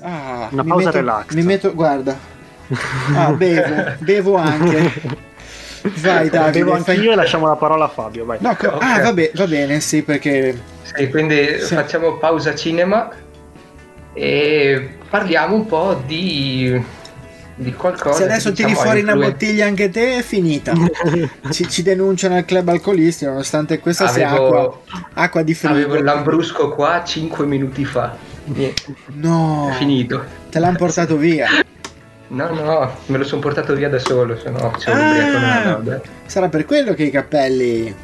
Ah, Una pausa metto- relax. Mi metto, guarda. Ah, bevo, bevo anche. Vai Davide. Bevo fai- anch'io e lasciamo la parola a Fabio, vai. No, co- Ok. Ah, va, be- va bene, sì, perché Sì, quindi Sì. facciamo pausa cinema e parliamo un po' di, di qualcosa. se adesso che, tiri diciamo, fuori una influen- bottiglia anche te è finita. ci, ci denunciano al club alcolisti nonostante questa sia acqua, Avevo, acqua di frigo. avevo il Lambrusco qua 5 minuti fa. Niente, No, è finito. te l'hanno portato via. No, no, me lo sono portato via da solo, se no c'è un Ah, lauda. sarà per quello che i cappelli...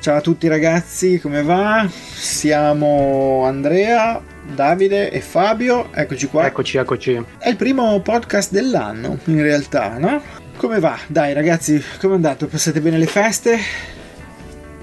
Ciao a tutti ragazzi, come va? Siamo Andrea, Davide e Fabio, eccoci qua. Eccoci, eccoci. È il primo podcast dell'anno, in realtà, no? Come va? Dai ragazzi, come è andato? Passate bene le feste?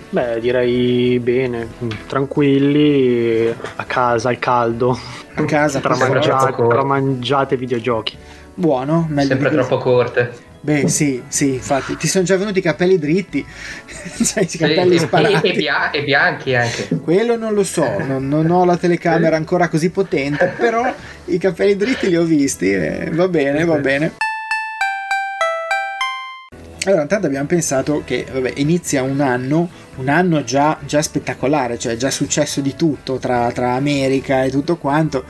Beh, direi bene, tranquilli, a casa, al caldo, A casa? tra, Sembra mangiate, troppo- tra mangiate e videogiochi. Buono? Meglio Sempre troppo corte. Beh, sì, sì, infatti, ti sono già venuti i capelli dritti, cioè i Sì, capelli e, sparati. e bia- e bianchi anche. Quello non lo so, non, non ho la telecamera ancora così potente, però i capelli dritti li ho visti e va bene, va bene. Allora, intanto abbiamo pensato che vabbè, inizia un anno, un anno già, già spettacolare, cioè è già successo di tutto tra, tra America e tutto quanto,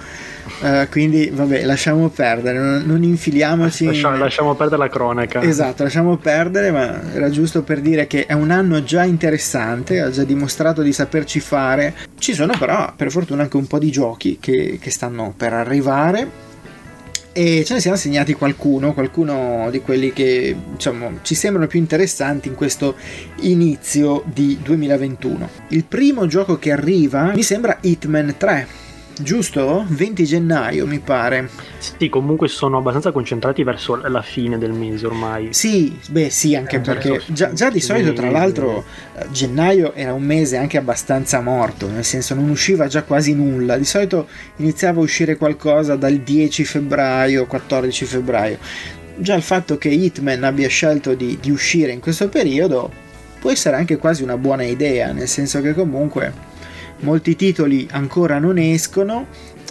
eh, quindi vabbè, lasciamo perdere, non, non infiliamoci. Lascia- lasciamo perdere la cronaca. Esatto, lasciamo perdere, ma era giusto per dire che è un anno già interessante, ha già dimostrato di saperci fare. Ci sono però, per fortuna, anche un po' di giochi che, che stanno per arrivare. E ce ne siamo segnati qualcuno, qualcuno di quelli che diciamo, ci sembrano più interessanti in questo inizio di 2021. Il primo gioco che arriva mi sembra Hitman 3, giusto? 20 gennaio mi pare. Sì, comunque sono abbastanza concentrati verso la fine del mese ormai. Sì, beh sì, anche Eh, perché già, già di solito tra l'altro eh, gennaio era un mese anche abbastanza morto, nel senso non usciva già quasi nulla, di solito iniziava a uscire qualcosa dal 10 febbraio, 14 febbraio. Già il fatto che Hitman abbia scelto di, di uscire in questo periodo può essere anche quasi una buona idea, nel senso che comunque molti titoli ancora non escono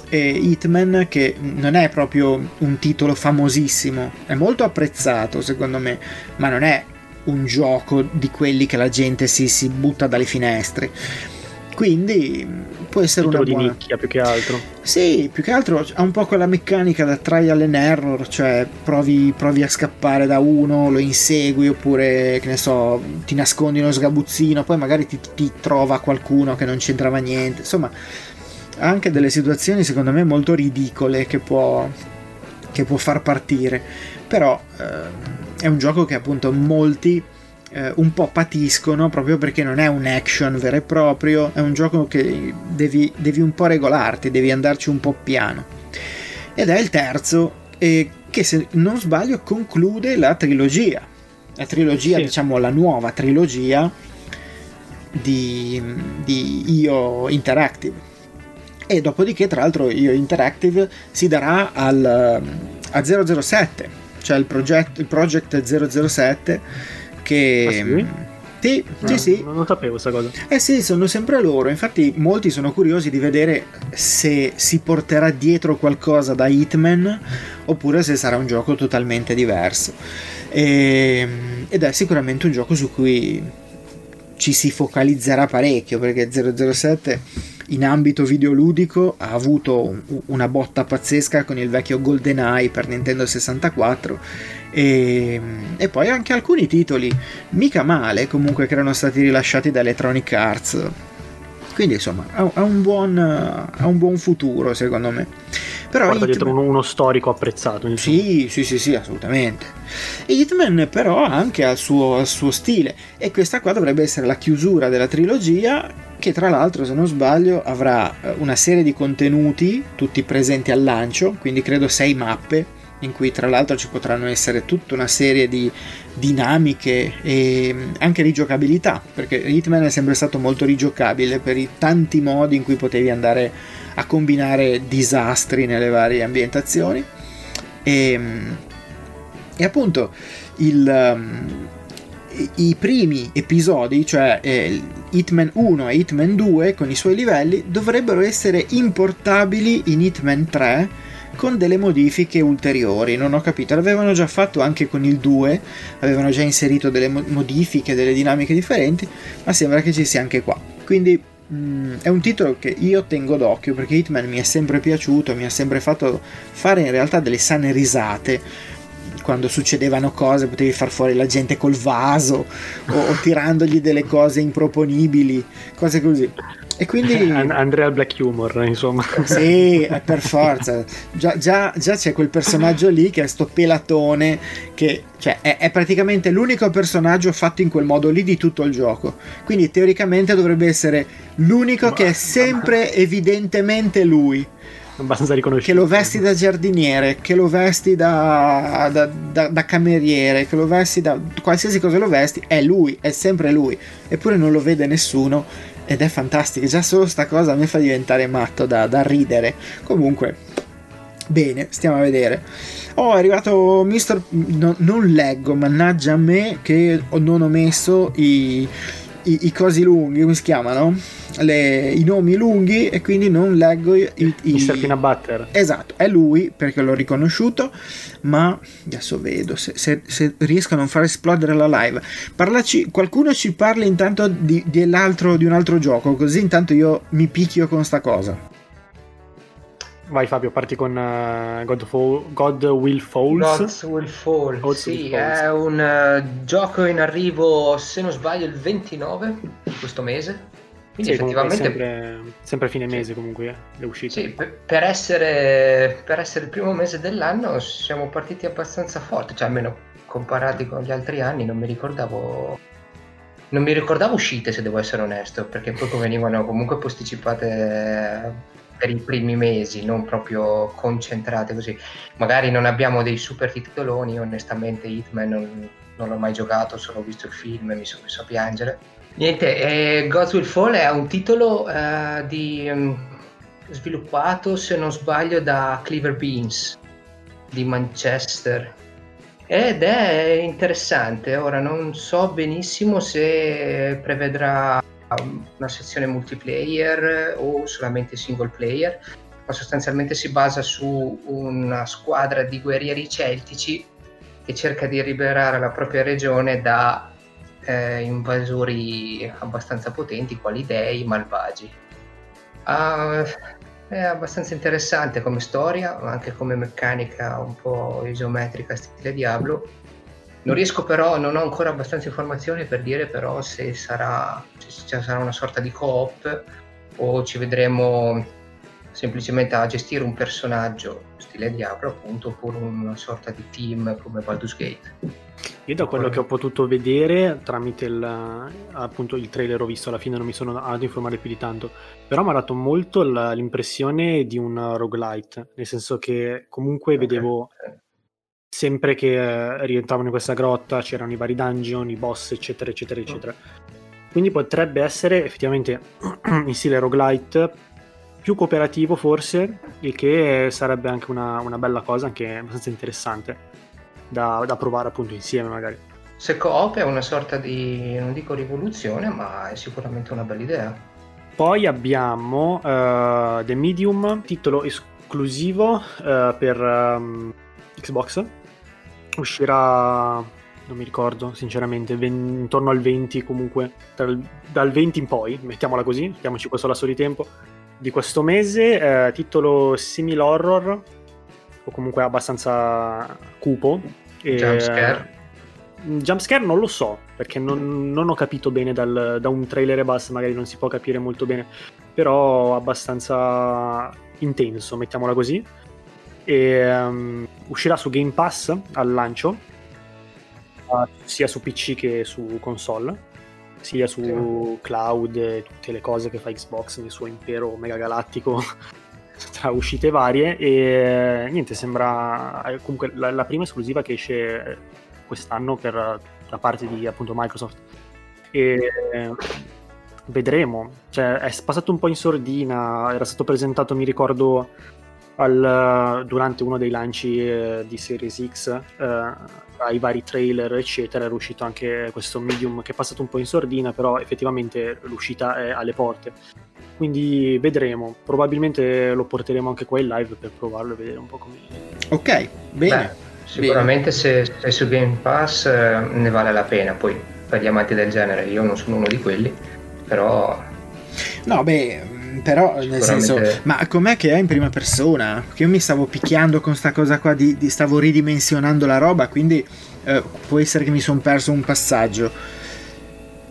e Hitman che non è proprio un titolo famosissimo, è molto apprezzato secondo me, ma non è un gioco di quelli che la gente si, si butta dalle finestre. Quindi può essere una Titolo di buona... nicchia più che altro. Sì, più che altro ha un po' quella meccanica da trial and error, cioè provi, provi a scappare da uno, lo insegui oppure, che ne so, ti nascondi uno sgabuzzino, poi magari ti, ti trova qualcuno che non c'entrava niente. Insomma, ha anche delle situazioni secondo me molto ridicole che può, che può far partire. Però ehm, è un gioco che appunto molti eh, un po' patiscono proprio perché non è un action vero e proprio, è un gioco che devi, devi un po' regolarti, devi andarci un po' piano. Ed è il terzo eh, che se non sbaglio conclude la trilogia. La trilogia, Sì. diciamo la nuova trilogia di, di IO Interactive. E dopodiché, tra l'altro, IO Interactive si darà al, a 007, cioè il, progetto, il Project 007 che... Ah, sì? Sì, sì, No, sì. Non, non sapevo questa cosa. Eh sì, sono sempre loro. Infatti, molti sono curiosi di vedere se si porterà dietro qualcosa da Hitman oppure se sarà un gioco totalmente diverso. E- ed è sicuramente un gioco su cui ci si focalizzerà parecchio perché 007 in ambito videoludico ha avuto un- una botta pazzesca con il vecchio GoldenEye per Nintendo 64 e, e poi anche alcuni titoli mica male comunque che erano stati rilasciati da Electronic Arts quindi insomma ha, ha un, buon, ha un buon futuro secondo me però Porta dietro Hitman- uno, uno storico apprezzato. insomma. sì, sì, sì, sì, assolutamente. Hitman però anche ha il suo, il suo stile e questa qua dovrebbe essere la chiusura della trilogia che tra l'altro se non sbaglio avrà eh, una serie di contenuti tutti presenti al lancio, quindi credo sei mappe in cui tra l'altro ci potranno essere tutta una serie di dinamiche e mm, anche rigiocabilità, perché Hitman è sempre stato molto rigiocabile per i tanti modi in cui potevi andare a combinare disastri nelle varie ambientazioni. E, e appunto il, um, i, primi episodi, cioè eh, Hitman 1 e Hitman 2 con i suoi livelli, dovrebbero essere importabili in Hitman 3 con delle modifiche ulteriori. Non ho capito, l'avevano già fatto anche con il 2, avevano già inserito delle modifiche, delle dinamiche differenti, ma sembra che ci sia anche qua. Quindi mh, mm, è un titolo che io tengo d'occhio perché Hitman mi è sempre piaciuto, mi ha sempre fatto fare in realtà delle sane risate quando succedevano cose potevi far fuori la gente col vaso o, o tirandogli delle cose improponibili, cose così. E quindi... Andrea Black Humor, insomma. Sì, eh, per forza. Già, già, già, c'è quel personaggio lì che è sto pelatone, che cioè, è, è, praticamente l'unico personaggio fatto in quel modo lì di tutto il gioco. Quindi teoricamente dovrebbe essere l'unico ma, che è sempre ma... evidentemente lui. Abbastanza riconoscibile. Che lo vesti da giardiniere, che lo vesti da, da, da, da cameriere, che lo vesti da qualsiasi cosa lo vesti, è lui, è sempre lui. Eppure non lo vede nessuno ed è fantastico. Già solo sta cosa mi fa diventare matto da, da ridere. Comunque, bene, stiamo a vedere. Oh, è arrivato Mister. No, non leggo, mannaggia a me che non ho messo i i, i, cosi lunghi, come si chiamano? Le, I nomi lunghi e quindi non leggo i... i Mr. Peanut Butter. Esatto, è lui perché l'ho riconosciuto, ma adesso vedo se, se, se riesco a non far esplodere la live. Parlaci, qualcuno ci parla intanto di, di, di un altro gioco, così intanto io mi picchio con sta cosa. Vai Fabio, parti con uh, God, Fall, God, Will Falls. God Will Fall, God sì, Will Falls. è un uh, gioco in arrivo, se non sbaglio, il 29 di questo mese. Quindi sì, effettivamente... Sempre, sempre, fine mese sì. comunque eh, è uscito. Sì, per essere, per essere il primo mese dell'anno siamo partiti abbastanza forti, cioè almeno comparati con gli altri anni non mi ricordavo non mi ricordavo uscite se devo essere onesto perché poi venivano comunque posticipate per i primi mesi, non proprio concentrate così. Magari non abbiamo dei super titoloni, onestamente Hitman non, non l'ho mai giocato, solo visto il film e mi sono messo a piangere. Niente, eh, Gods Will Fall è un titolo eh, di, um, sviluppato, se non sbaglio, da Clever Beans di Manchester ed è interessante. Ora non so benissimo se prevedrà una sezione multiplayer o solamente single player, ma sostanzialmente si basa su una squadra di guerrieri celtici che cerca di liberare la propria regione da eh, invasori abbastanza potenti quali dei malvagi. Uh, è abbastanza interessante come storia, ma anche come meccanica un po' isometrica stile Diablo non riesco però, non ho ancora abbastanza informazioni per dire però se sarà, se sarà una sorta di co-op o ci vedremo semplicemente a gestire un personaggio stile Diablo appunto oppure una sorta di team come Baldur's Gate. Io da quello che ho potuto vedere tramite il, appunto il trailer ho visto alla fine non mi sono andato a informare più di tanto però mi ha dato molto l'impressione di un roguelite nel senso che comunque okay. vedevo sempre che eh, rientravano in questa grotta c'erano i vari dungeon, i boss, eccetera, eccetera, eccetera. Quindi potrebbe essere effettivamente in stile roguelite più cooperativo forse, il che sarebbe anche una, una bella cosa, anche abbastanza interessante da, da, provare appunto insieme magari. Se coop è una sorta di, non dico rivoluzione, ma è sicuramente una bella idea. Poi abbiamo uh, The Medium, titolo esclusivo uh, per um, Xbox, uscirà non mi ricordo sinceramente ven- intorno al 20 comunque dal, dal 20 in poi mettiamola così mettiamoci questo lasso di tempo di questo mese eh, titolo simil horror o comunque abbastanza cupo e, jumpscare. jumpscare non lo so perché non, non ho capito bene dal, da un trailer e basta magari non si può capire molto bene però abbastanza intenso mettiamola così e um, uscirà su Game Pass al lancio uh, sia su PC che su console sia su cloud e tutte le cose che fa Xbox nel suo impero megagalattico tra uscite varie. E niente sembra eh, comunque la, la, prima esclusiva che esce quest'anno per, da parte di appunto Microsoft. E vedremo. Cioè è passato un po' in sordina era stato presentato mi ricordo al, durante uno dei lanci eh, di Series X eh, ai vari trailer eccetera era uscito anche questo medium che è passato un po' in sordina però effettivamente l'uscita è alle porte. Quindi vedremo. Probabilmente lo porteremo anche qua in live per provarlo e vedere un po' come ok bene. Beh, sicuramente se, se su Game Pass eh, ne vale la pena. Poi per gli amanti del genere io non sono uno di quelli però no beh però nel senso ma com'è che è in prima persona che io mi stavo picchiando con sta cosa qua di, di stavo ridimensionando la roba quindi eh, può essere che mi sono perso un passaggio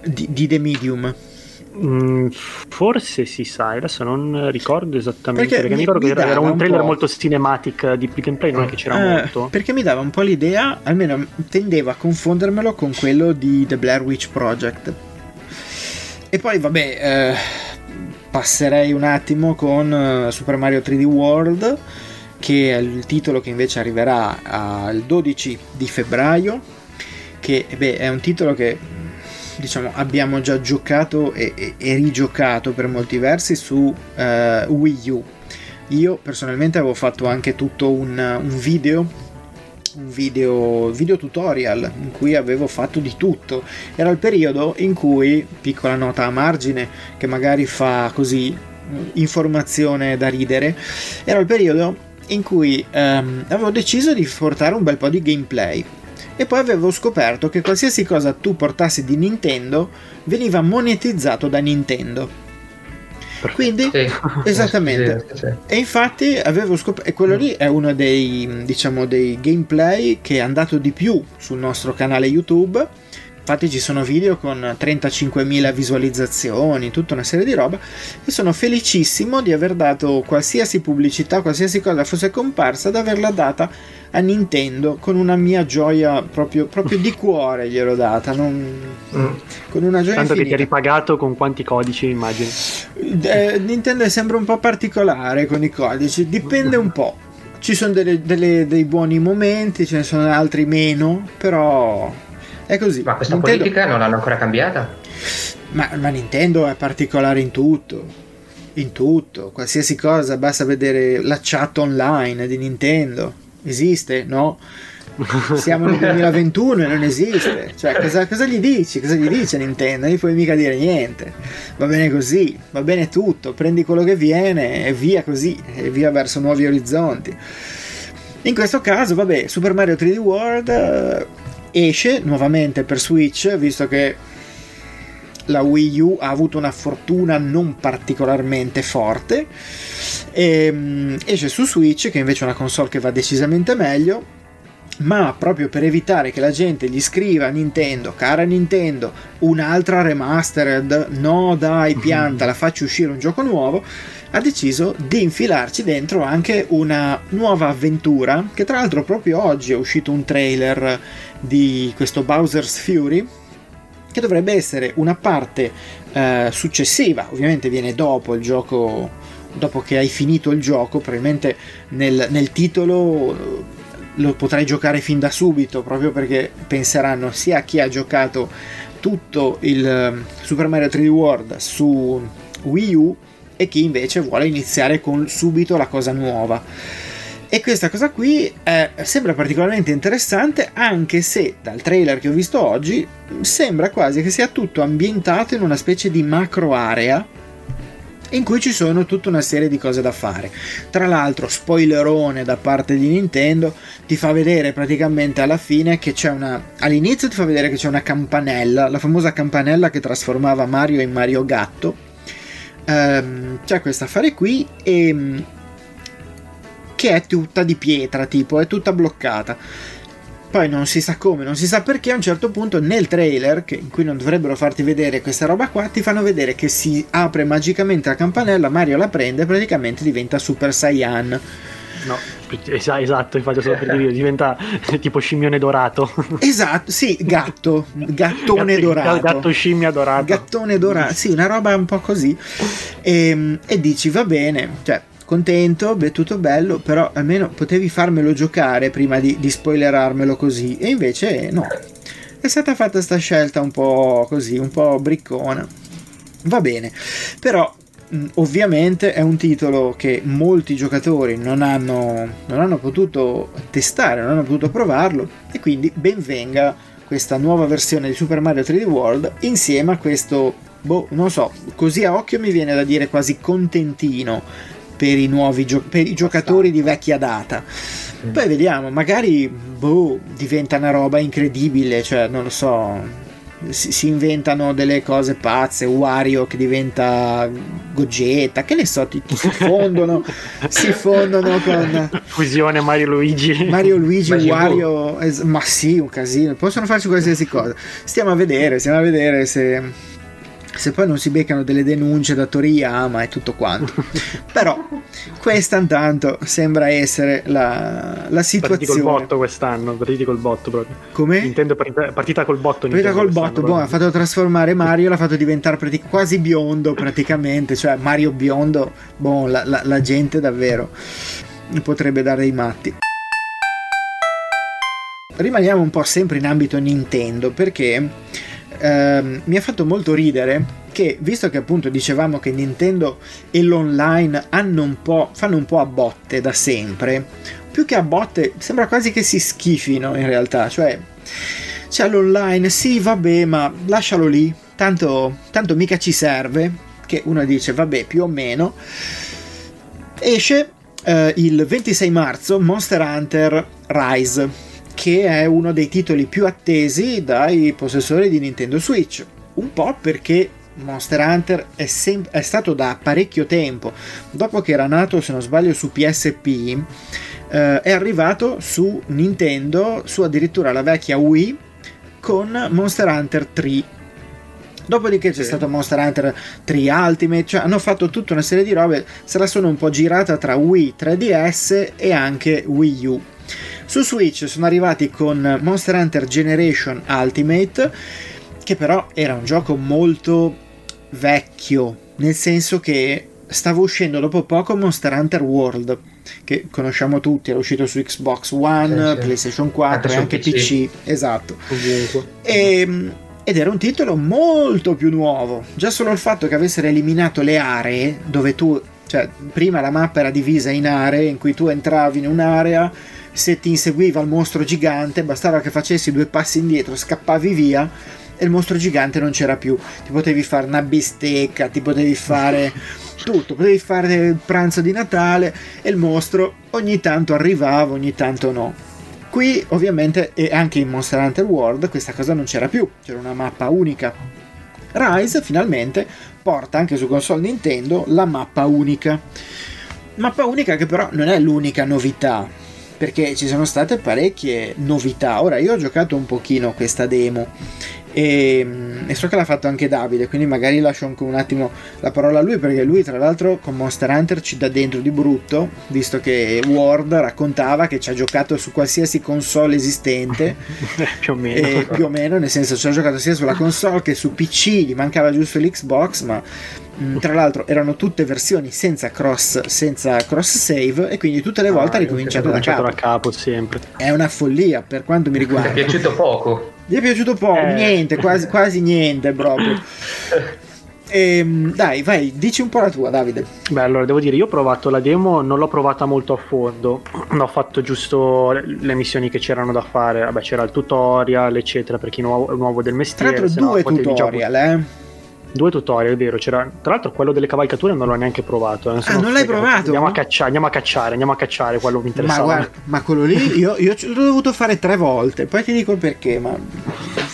di, di The Medium Mm, forse si sa, adesso non ricordo esattamente perché, perché mi, ricordo che era un trailer un molto cinematic di pick and play, non è che c'era eh, molto. Perché mi dava un po' l'idea, almeno tendevo a confondermelo con quello di The Blair Witch Project. E poi vabbè, eh, passerei un attimo con uh, Super Mario 3D World, che è il titolo che invece arriverà il 12 di febbraio, che beh, è un titolo che diciamo, abbiamo già giocato e, e, e rigiocato per molti versi su uh, Wii U. Io personalmente avevo fatto anche tutto un, un video video, video, tutorial in cui avevo fatto di tutto. Era il periodo in cui, piccola nota a margine, che magari fa così informazione da ridere, era il periodo in cui ehm, avevo deciso di portare un bel po' di gameplay e poi avevo scoperto che qualsiasi cosa tu portassi di Nintendo veniva monetizzato da Nintendo. Quindi, sì. esattamente. Sì, sì, e infatti avevo scoperto, e quello lì è uno dei, diciamo, dei gameplay che è andato di più sul nostro canale YouTube Infatti ci sono video con 35.000 visualizzazioni, tutta una serie di roba e sono felicissimo di aver dato qualsiasi pubblicità, qualsiasi cosa fosse comparsa, ad averla data a Nintendo con una mia gioia proprio, proprio di cuore gliel'ho data, non... mm. con una gioia Tanto infinita. che ti hai ripagato con quanti codici immagini? Eh, Nintendo è sempre un po' particolare con i codici, dipende un po'. Ci sono delle, delle, dei buoni momenti, ce ne sono altri meno, però è così. Ma questa Nintendo... politica non l'hanno ancora cambiata? Ma, ma Nintendo è particolare in tutto. In tutto, qualsiasi cosa, basta vedere la chat online di Nintendo. Esiste? No? Siamo nel 2021 e non esiste. Cioè, cosa, cosa, gli dici? Cosa gli dice Nintendo? Non gli puoi mica dire niente. Va bene così, va bene tutto. Prendi quello che viene e via così, e via verso nuovi orizzonti. In questo caso, vabbè, Super Mario 3D World esce nuovamente per Switch, visto che la Wii U ha avuto una fortuna non particolarmente forte. E, um, esce su Switch, che invece è una console che va decisamente meglio. Ma proprio per evitare che la gente gli scriva a Nintendo, cara Nintendo, un'altra remastered, no dai pianta, la faccio uscire un gioco nuovo, ha deciso di infilarci dentro anche una nuova avventura, che tra l'altro proprio oggi è uscito un trailer di questo Bowser's Fury che dovrebbe essere una parte eh, successiva, ovviamente viene dopo il gioco, dopo che hai finito il gioco, probabilmente nel, nel titolo eh, lo potrai giocare fin da subito, proprio perché penseranno sia a chi ha giocato tutto il eh, Super Mario 3D World su Wii U e chi invece vuole iniziare con subito la cosa nuova. E questa cosa qui eh, sembra particolarmente interessante anche se dal trailer che ho visto oggi sembra quasi che sia tutto ambientato in una specie di macro area in cui ci sono tutta una serie di cose da fare. Tra l'altro, spoilerone da parte di Nintendo, ti fa vedere praticamente alla fine che c'è una. All'inizio ti fa vedere che c'è una campanella, la famosa campanella che trasformava Mario in Mario Gatto. Ehm, c'è questo affare qui e che è tutta di pietra, tipo, è tutta bloccata. Poi non si sa come, non si sa perché a un certo punto nel trailer, che, in cui non dovrebbero farti vedere questa roba qua, ti fanno vedere che si apre magicamente la campanella, Mario la prende e praticamente diventa Super Saiyan. No, esatto, infatti solo per dire, diventa tipo scimmione dorato. Esatto, sì, gatto, gattone gatto, dorato. Gatto scimmia dorato. Gattone dorato, sì, una roba un po' così. E, ehm, e dici, va bene, cioè contento, beh, tutto bello, però almeno potevi farmelo giocare prima di, di spoilerarmelo così. E invece no. È stata fatta questa scelta un po' così, un po' briccona. Va bene, però ovviamente è un titolo che molti giocatori non hanno, non hanno potuto testare, non hanno potuto provarlo e quindi benvenga questa nuova versione di Super Mario 3D World insieme a questo, boh, non so, così a occhio mi viene da dire quasi contentino per i nuovi gio- per i giocatori di vecchia data. Poi vediamo, magari boh, diventa una roba incredibile, cioè non lo so, si, si, inventano delle cose pazze, Wario che diventa Gogetta, che ne so, ti, ti si fondono, si fondono con... Fusione Mario Luigi. Mario Luigi, Magic Wario, es- ma sì, un casino, possono farci qualsiasi cosa. Stiamo a vedere, stiamo a vedere se se poi non si beccano delle denunce da Toriyama e tutto quanto. Però questa intanto sembra essere la, la situazione. Partiti col botto quest'anno, partiti col botto proprio. Come? Partita, partita col botto. Partita col botto, boh, ha fatto trasformare Mario, l'ha fatto diventare pratic- quasi biondo praticamente, cioè Mario biondo, boh, la, la, la gente davvero potrebbe dare dei matti. Rimaniamo un po' sempre in ambito Nintendo perché ehm, mi ha fatto molto ridere che visto che appunto dicevamo che Nintendo e l'online un fanno un po' a botte da sempre, più che a botte sembra quasi che si schifino in realtà, cioè c'è l'online, sì vabbè ma lascialo lì, tanto, tanto mica ci serve, che uno dice vabbè più o meno, esce eh, il 26 marzo Monster Hunter Rise che è uno dei titoli più attesi dai possessori di Nintendo Switch. Un po' perché Monster Hunter è, sem- è, stato da parecchio tempo, dopo che era nato, se non sbaglio, su PSP, eh, è arrivato su Nintendo, su addirittura la vecchia Wii, con Monster Hunter 3. Dopodiché c'è sì. stato Monster Hunter 3 Ultimate, cioè hanno fatto tutta una serie di robe, se la sono un po' girata tra Wii, 3DS e anche Wii U. Su Switch sono arrivati con Monster Hunter Generation Ultimate, che però era un gioco molto vecchio, nel senso che stava uscendo dopo poco Monster Hunter World, che conosciamo tutti, era uscito su Xbox One, sì, sì. PlayStation 4 e anche PC. PC. Esatto. E, ehm, ed era un titolo molto più nuovo. Già solo il fatto che avessero eliminato le aree dove tu, cioè prima la mappa era divisa in aree in cui tu entravi in un'area se ti inseguiva il mostro gigante, bastava che facessi due passi indietro, scappavi via e il mostro gigante non c'era più. Ti potevi fare una bistecca, ti potevi fare tutto, potevi fare il pranzo di Natale e il mostro ogni tanto arrivava, ogni tanto no. Qui ovviamente e anche in Monster Hunter World questa cosa non c'era più, c'era una mappa unica. Rise finalmente porta anche su console Nintendo la mappa unica. Mappa unica che però non è l'unica novità, perché ci sono state parecchie novità. Ora io ho giocato un pochino questa demo e, mm, e, so che l'ha fatto anche Davide, quindi magari lascio anche un attimo la parola a lui perché lui tra l'altro con Monster Hunter ci dà dentro di brutto, visto che Ward raccontava che ci ha giocato su qualsiasi console esistente, più o meno. E, più o meno, nel senso ci ha giocato sia sulla console che su PC, gli mancava giusto l'Xbox, ma mm, tra l'altro erano tutte versioni senza cross, senza cross save e quindi tutte le volte ah, ha ricominciato da capo. da capo sempre. È una follia per quanto mi riguarda. Mi è piaciuto poco. Gli è piaciuto poco, eh. niente, quasi, quasi niente proprio. E, ehm, dai, vai, dici un po' la tua, Davide. Beh, allora devo dire, io ho provato la demo, non l'ho provata molto a fondo, ho fatto giusto le missioni che c'erano da fare. Vabbè, c'era il tutorial, eccetera, per chi è nuovo, nuovo del mestiere. Tra l'altro, due tutorial, già... eh due tutorial, è vero. C'era, tra l'altro, quello delle cavalcature non l'ho neanche provato. Eh, ah, non l'hai provato? Andiamo a cacciare, andiamo a cacciare, andiamo a cacciare. Quello mi interessava. Ma, guarda, ma quello lì io, io l'ho dovuto fare tre volte. Poi ti dico il perché. Ma.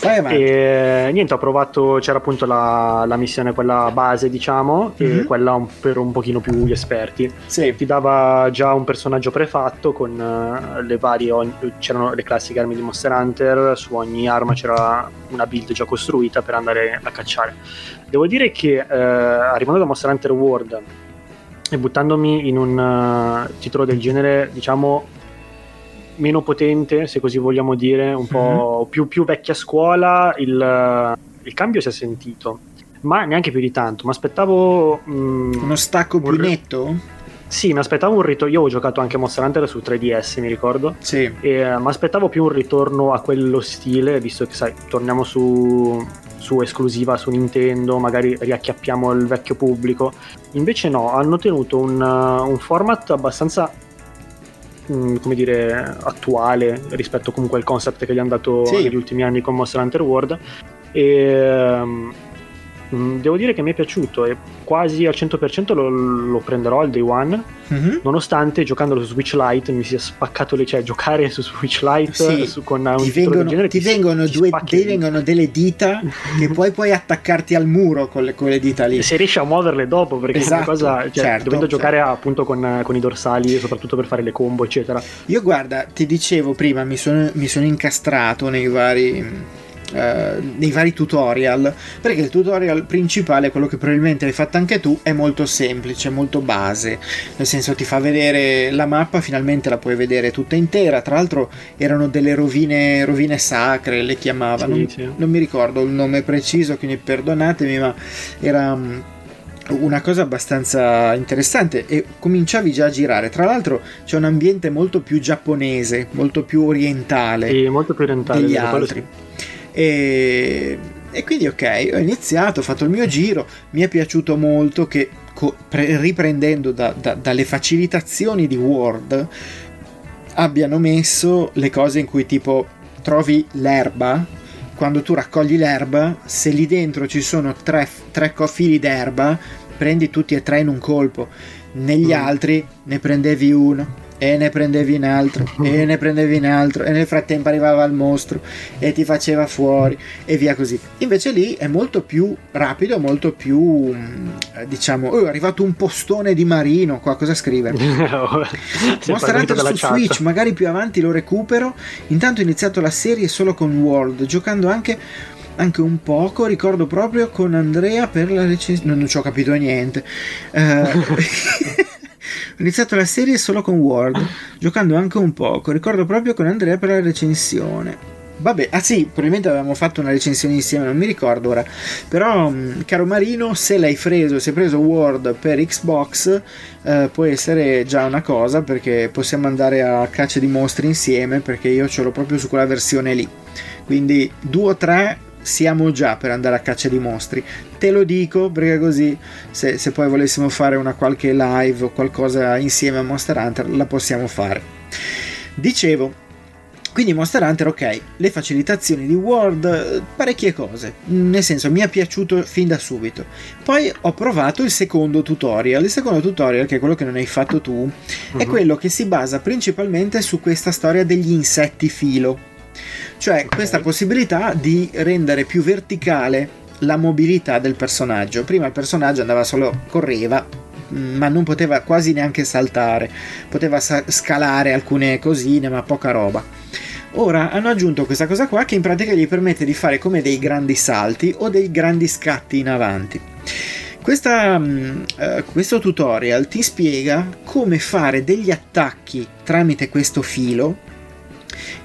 E, niente, ho provato. C'era appunto la, la missione, quella base, diciamo, mm-hmm. e quella un, per un pochino più gli esperti. Sì. Ti dava già un personaggio prefatto con uh, le varie. Ogni, c'erano le classiche armi di Monster Hunter. Su ogni arma c'era una build già costruita per andare a cacciare Devo dire che eh, arrivando da Monster Hunter World e buttandomi in un uh, titolo del genere, diciamo meno potente, se così vogliamo dire, un po' mm-hmm. più, più, vecchia scuola, il, il, cambio si è sentito, ma neanche più di tanto. Mi aspettavo. Mm, Uno stacco più netto? Sì, mi aspettavo un ritorno. Io ho giocato anche Monster Hunter su 3DS, mi ricordo. Sì. E uh, mi aspettavo più un ritorno a quello stile, visto che, sai, torniamo su su esclusiva su Nintendo, magari riacchiappiamo il vecchio pubblico. Invece no, hanno tenuto un, un format abbastanza mm, come dire attuale rispetto comunque al concept che gli hanno dato sì. negli ultimi anni con Monster Hunter World e um, devo dire che mi è piaciuto e quasi al 100% lo, lo prenderò al day one mm-hmm. nonostante giocandolo su Switch Lite mi sia spaccato le cioè giocare su Switch Lite sì. su, con un ti vengono, genere, ti, ti vengono, ti due, ti vengono delle dita che poi puoi attaccarti al muro con le, quelle dita lì se riesci a muoverle dopo perché esatto, cosa cioè, certo, dovendo certo. giocare appunto con, con, i dorsali soprattutto per fare le combo eccetera io guarda ti dicevo prima mi sono, mi sono incastrato nei vari eh, nei vari tutorial perché il tutorial principale quello che probabilmente hai fatto anche tu è molto semplice molto base nel senso ti fa vedere la mappa finalmente la puoi vedere tutta intera tra l'altro erano delle rovine rovine sacre le chiamavano sì, non, sì. non mi ricordo il nome preciso quindi perdonatemi ma era mm, una cosa abbastanza interessante e cominciavi già a girare. Tra l'altro c'è un ambiente molto più giapponese, molto più orientale. Sì, molto più orientale degli altri. Sì. E, e quindi ok, ho iniziato, ho fatto il mio giro, mi è piaciuto molto che co- pre- riprendendo da, da, dalle facilitazioni di Word abbiano messo le cose in cui tipo trovi l'erba quando tu raccogli l'erba, se lì dentro ci sono tre, tre fili d'erba, prendi tutti e tre in un colpo. Negli mm. altri ne prendevi uno, e ne prendevi un altro e ne prendevi un altro e nel frattempo arrivava il mostro e ti faceva fuori e via così invece lì è molto più rapido molto più mm, diciamo oh, è arrivato un postone di marino qua cosa scrivere Monster Hunter su chat. Switch magari più avanti lo recupero intanto ho iniziato la serie solo con World giocando anche anche un poco, ricordo proprio con Andrea per la recensione, non, non ci ho capito niente. Uh, Ho iniziato la serie solo con Word, giocando anche un poco. Ricordo proprio con Andrea per la recensione. Vabbè, ah sì, probabilmente avevamo fatto una recensione insieme, non mi ricordo ora. Però, mm, caro Marino, se l'hai preso, se hai preso Word per Xbox, eh, può essere già una cosa perché possiamo andare a caccia di mostri insieme perché io ce l'ho proprio su quella versione lì. Quindi due o tre siamo già per andare a caccia di mostri. Te lo dico perché così se, se, poi volessimo fare una qualche live o qualcosa insieme a Monster Hunter la possiamo fare. Dicevo, quindi Monster Hunter, ok, le facilitazioni di Word, parecchie cose, nel senso mi è piaciuto fin da subito. Poi ho provato il secondo tutorial, il secondo tutorial che è quello che non hai fatto tu, uh-huh. è mhm. quello che si basa principalmente su questa storia degli insetti filo cioè okay. questa possibilità di rendere più verticale la mobilità del personaggio. Prima il personaggio andava solo, correva, mm, ma non poteva quasi neanche saltare, poteva scalare alcune cosine, ma poca roba. Ora hanno aggiunto questa cosa qua che in pratica gli permette di fare come dei grandi salti o dei grandi scatti in avanti. Questa, uh, questo tutorial ti spiega come fare degli attacchi tramite questo filo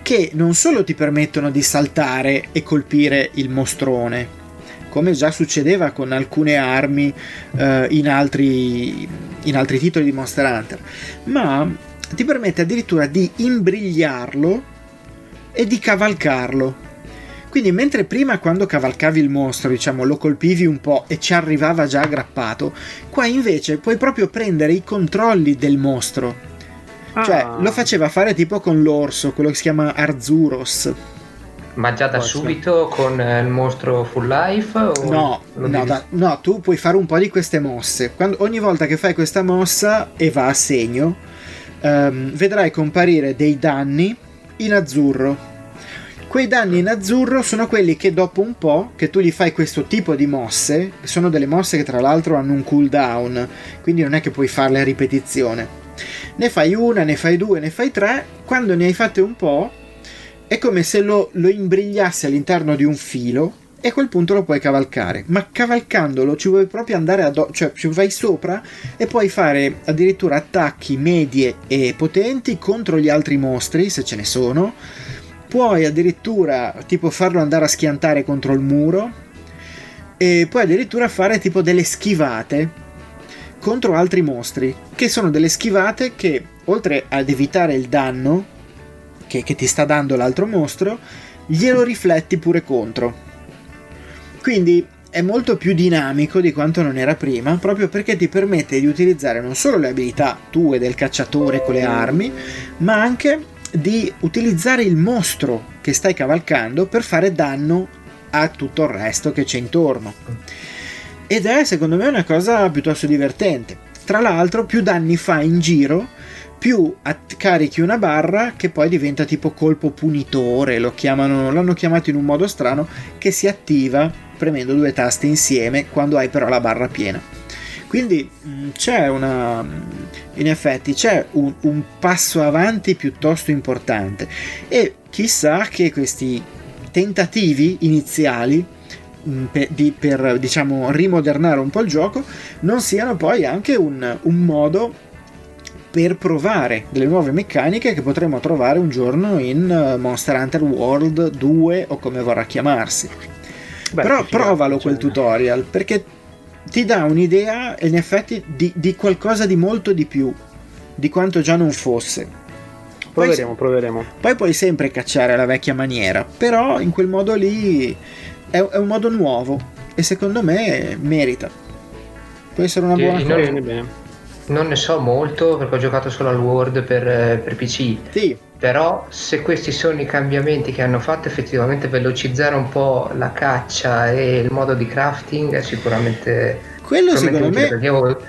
che non solo ti permettono di saltare e colpire il mostrone, come già succedeva con alcune armi eh, in, altri, in altri titoli di Monster Hunter, ma ti permette addirittura di imbrigliarlo e di cavalcarlo. Quindi mentre prima quando cavalcavi il mostro, diciamo, lo colpivi un po' e ci arrivava già aggrappato, qua invece puoi proprio prendere i controlli del mostro cioè, ah. lo faceva fare tipo con l'orso, quello che si chiama Arzuros. Ma già da Forse. subito con il mostro full life? no, no, da, no, tu puoi fare un po' di queste mosse. Quando, ogni volta che fai questa mossa e va a segno, um, vedrai comparire dei danni in azzurro. Quei danni in azzurro sono quelli che dopo un po' che tu gli fai questo tipo di mosse, sono delle mosse che tra l'altro hanno un cooldown, quindi non è che puoi farle a ripetizione ne fai una, ne fai due, ne fai tre, quando ne hai fatte un po' è come se lo, lo imbrigliassi all'interno di un filo e a quel punto lo puoi cavalcare. Ma cavalcandolo ci vuoi proprio andare addosso, cioè ci vai sopra e puoi fare addirittura attacchi medie e potenti contro gli altri mostri, se ce ne sono. Puoi addirittura tipo farlo andare a schiantare contro il muro. E puoi addirittura fare tipo delle schivate contro altri mostri, che sono delle schivate che, oltre ad evitare il danno che, che ti sta dando l'altro mostro, glielo rifletti pure contro. Quindi è molto più dinamico di quanto non era prima, proprio perché ti permette di utilizzare non solo le abilità tue del cacciatore con le armi, ma anche di utilizzare il mostro che stai cavalcando per fare danno a tutto il resto che c'è intorno. Ed è secondo me una cosa piuttosto divertente. Tra l'altro, più danni fa in giro, più att- carichi una barra che poi diventa tipo colpo punitore, chiamano, l'hanno chiamato in un modo strano, che si attiva premendo due tasti insieme quando hai però la barra piena. Quindi mm, c'è una. Mm, in effetti c'è un, un passo avanti piuttosto importante. E chissà che questi tentativi iniziali per, di, per diciamo rimodernare un po' il gioco non siano poi anche un, un modo per provare delle nuove meccaniche che potremo trovare un giorno in eh, Monster Hunter World 2 o come vorrà chiamarsi. Beh, Però provalo quel tutorial perché ti dà un'idea in effetti di, di, qualcosa di molto di più di quanto già non fosse. Proveremo, poi, proveremo. Poi puoi sempre cacciare alla vecchia maniera, però in quel modo lì è, è un modo nuovo e secondo me merita. Può essere una buona cosa. Bene. Non ne so molto perché ho giocato solo al Word per, eh, per PC. Sì. Però se questi sono i cambiamenti che hanno fatto effettivamente velocizzare un po' la caccia e il modo di crafting è sicuramente... Quello secondo me... Perché avevo,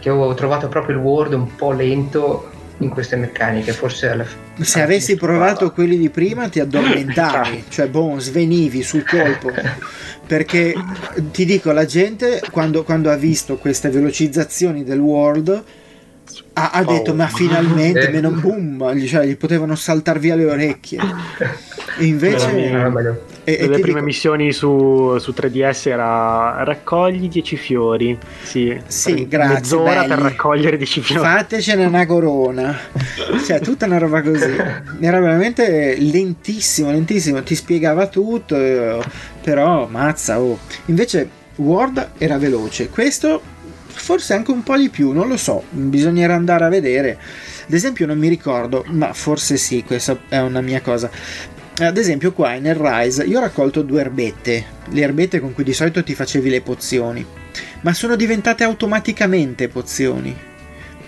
che avevo trovato proprio il Word un po' lento in queste meccaniche. Forse alla fine. Se avessi provato quelli di prima ti addormentavi, cioè boh, svenivi sul colpo. Perché ti dico, la gente quando, quando ha visto queste velocizzazioni del World ha, ha detto oh, ma finalmente meno boom cioè, gli potevano saltare via le orecchie e invece e, e le prime dico, missioni su, su, 3DS era raccogli 10 fiori sì, sì grazie mezz'ora belli. per raccogliere 10 fiori fatecene una corona cioè tutta una roba così era veramente lentissimo lentissimo ti spiegava tutto però mazza oh. invece Word era veloce questo forse anche un po' di più, non lo so, bisognerà andare a vedere. Ad esempio non mi ricordo, ma forse sì, questa è una mia cosa. Ad esempio qua nel Rise io ho raccolto due erbette, le erbette con cui di solito ti facevi le pozioni, ma sono diventate automaticamente pozioni.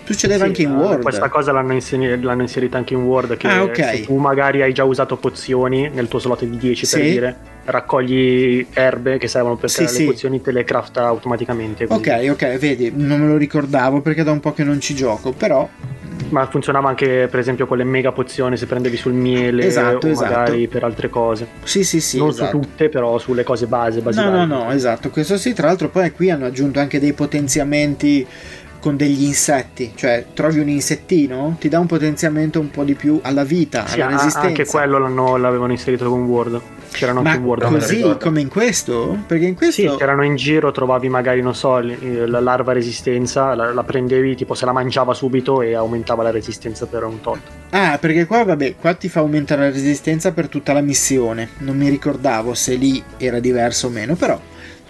Succedeva sì, anche in Word. Questa cosa l'hanno, inseri- l'hanno, inserita anche in Word. Che ah, okay. se tu magari hai già usato pozioni nel tuo slot di 10 sì. per dire, raccogli erbe che servono per sì, creare sì. le pozioni, te le crafta automaticamente. Quindi. Ok, ok, vedi, non me lo ricordavo perché da un po' che non ci gioco, però ma funzionava anche per esempio con le mega pozioni se prendevi sul miele esatto, o esatto. magari per altre cose sì sì sì non esatto. su tutte però sulle cose base no no no esatto questo sì tra l'altro poi qui hanno aggiunto anche dei potenziamenti con degli insetti, cioè trovi un insettino, ti dà un potenziamento un po' di più alla vita, sì, alla resistenza. Anche quello l'avevano inserito con Word. C'erano Ma in Word. Così come in questo? Perché in questo. Sì, c'erano in giro, trovavi magari, non so, la larva resistenza, la, la, prendevi, tipo se la mangiava subito e aumentava la resistenza per un tot. Ah, perché qua, vabbè, qua ti fa aumentare la resistenza per tutta la missione. Non mi ricordavo se lì era diverso o meno, però.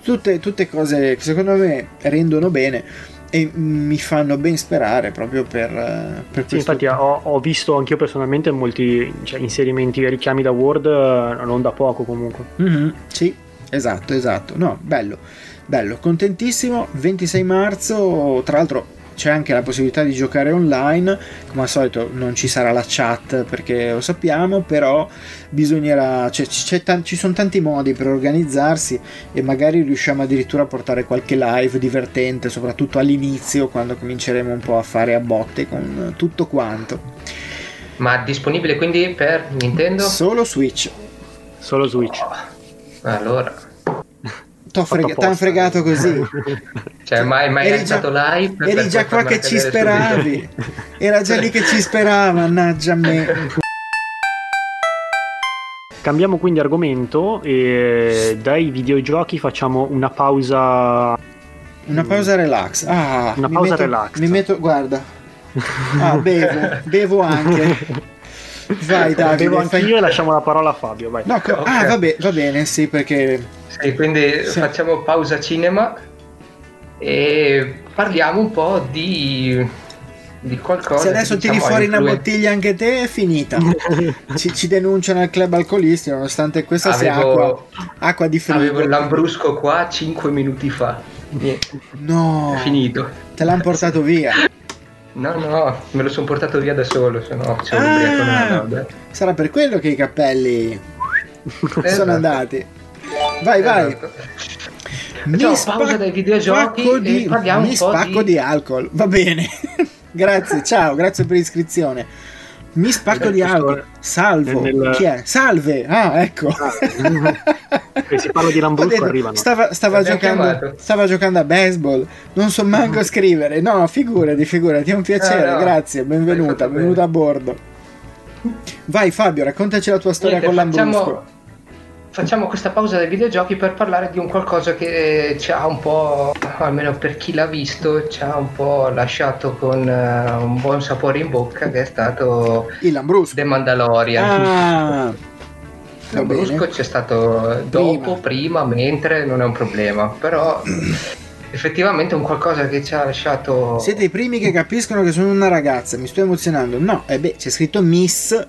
Tutte, tutte cose che secondo me rendono bene e mi fanno ben sperare proprio per, eh, per sì, infatti ho, ho, visto anch'io personalmente molti cioè, inserimenti e richiami da Word eh, non da poco comunque. Mm-hmm, sì esatto esatto. No bello bello contentissimo. 26 marzo tra l'altro c'è anche la possibilità di giocare online, come al solito non ci sarà la chat perché lo sappiamo, però bisognerà, c'è, c'è t- ci sono tanti modi per organizzarsi e magari riusciamo addirittura a portare qualche live divertente, soprattutto all'inizio quando cominceremo un po' a fare a botte con tutto quanto. Ma disponibile quindi per Nintendo? Solo Switch. Solo Switch. Oh, allora t'ho frega- t'han fregato così. Cioè, mai, mai eri già, live. Eri già qua che ci speravi. Era già lì che ci sperava, mannaggia me. Cambiamo quindi argomento e dai videogiochi facciamo una pausa. Una pausa relax. Ah, una pausa metto, relax. Mi metto, guarda. Ah, bevo, bevo anche. Vai Davide. Bevo anch'io fai... e lasciamo la parola a Fabio. Vai. No, ah, okay. Ah, vabbè, va bene, sì, perché sì, quindi sì. facciamo pausa cinema e parliamo un po' di di qualcosa. Se adesso diciamo, tiri fuori influen- una bottiglia anche te, è finita. ci, ci denunciano al club alcolisti, nonostante questa sia acqua, Avevo, acqua di frigo. avevo lambrusco qua 5 minuti fa. Niente, No, è finito. te l'hanno portato via. No, no, me lo sono portato via da solo, se no c'è un Ah. lauda. Sarà per quello che i cappelli sono Esatto. andati. Vai, vai. Esatto. Mi Facciamo pausa dai videogiochi spacco e di, parliamo mi un po' spacco di- di... alcol. Va bene. grazie, ciao, grazie per l'iscrizione. Mi spacco di alcol. Salvo. Nel- Chi è? Salve. Ah, ecco. E si parla di Lambrusco detto, arrivano. Stava, stava giocando, stava giocando a baseball. Non so manco scrivere. No, figurati, figurati. È un piacere. Ah, no. Grazie. Benvenuta. Benvenuta a bordo. Vai, Fabio, raccontaci la tua storia Niente, con Lambrusco. facciamo, facciamo questa pausa dai videogiochi per parlare di un qualcosa che ci ha un po', almeno per chi l'ha visto, ci ha un po' lasciato con eh, un buon sapore in bocca che è stato Il Lambrusco. The Mandalorian. Ah, Lambrusco c'è stato dopo, prima, mentre, non è un problema, però effettivamente è un qualcosa che ci ha lasciato... Siete i primi che capiscono che sono una ragazza, mi sto emozionando. No, e beh, c'è scritto Miss,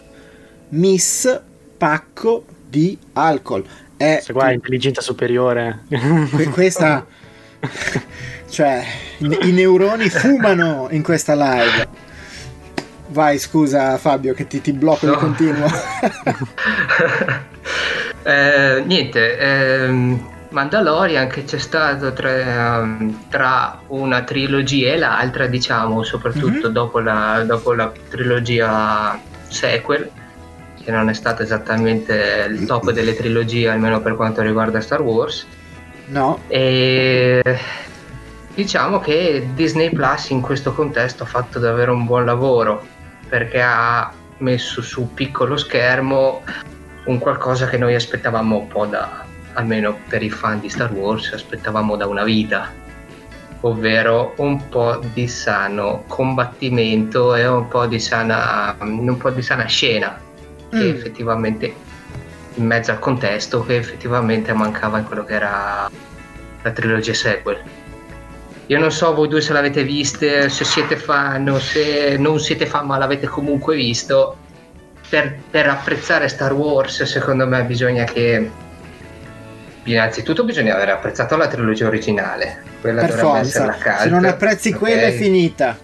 Miss Pacco di alcol. È Se qua è intelligenza superiore. que- questa, cioè, i, i neuroni fumano in questa live. Vai, scusa Fabio, che ti, ti blocco di No. continuo. Eh, niente, ehm, Mandalorian che c'è stato tra, tra una trilogia e l'altra, diciamo, soprattutto Mhm. dopo, la, dopo la trilogia sequel, che non è stata esattamente il top delle trilogie, almeno per quanto riguarda Star Wars. No, E diciamo che Disney Plus in questo contesto ha fatto davvero un buon lavoro perché ha messo su piccolo schermo un qualcosa che noi aspettavamo un po' da almeno per i fan di Star Wars aspettavamo da una vita ovvero un po' di sano combattimento e un po' di sana, un po' di sana scena che Mm. effettivamente in mezzo al contesto che effettivamente mancava in quello che era la trilogia sequel. Io non so voi due se l'avete viste, se siete fan o se non siete fan ma l'avete comunque visto. Per, per apprezzare Star Wars secondo me bisogna che innanzitutto bisogna aver apprezzato la trilogia originale, quella per dovrebbe essere la forza. cult, Se non apprezzi ok? quella è finita.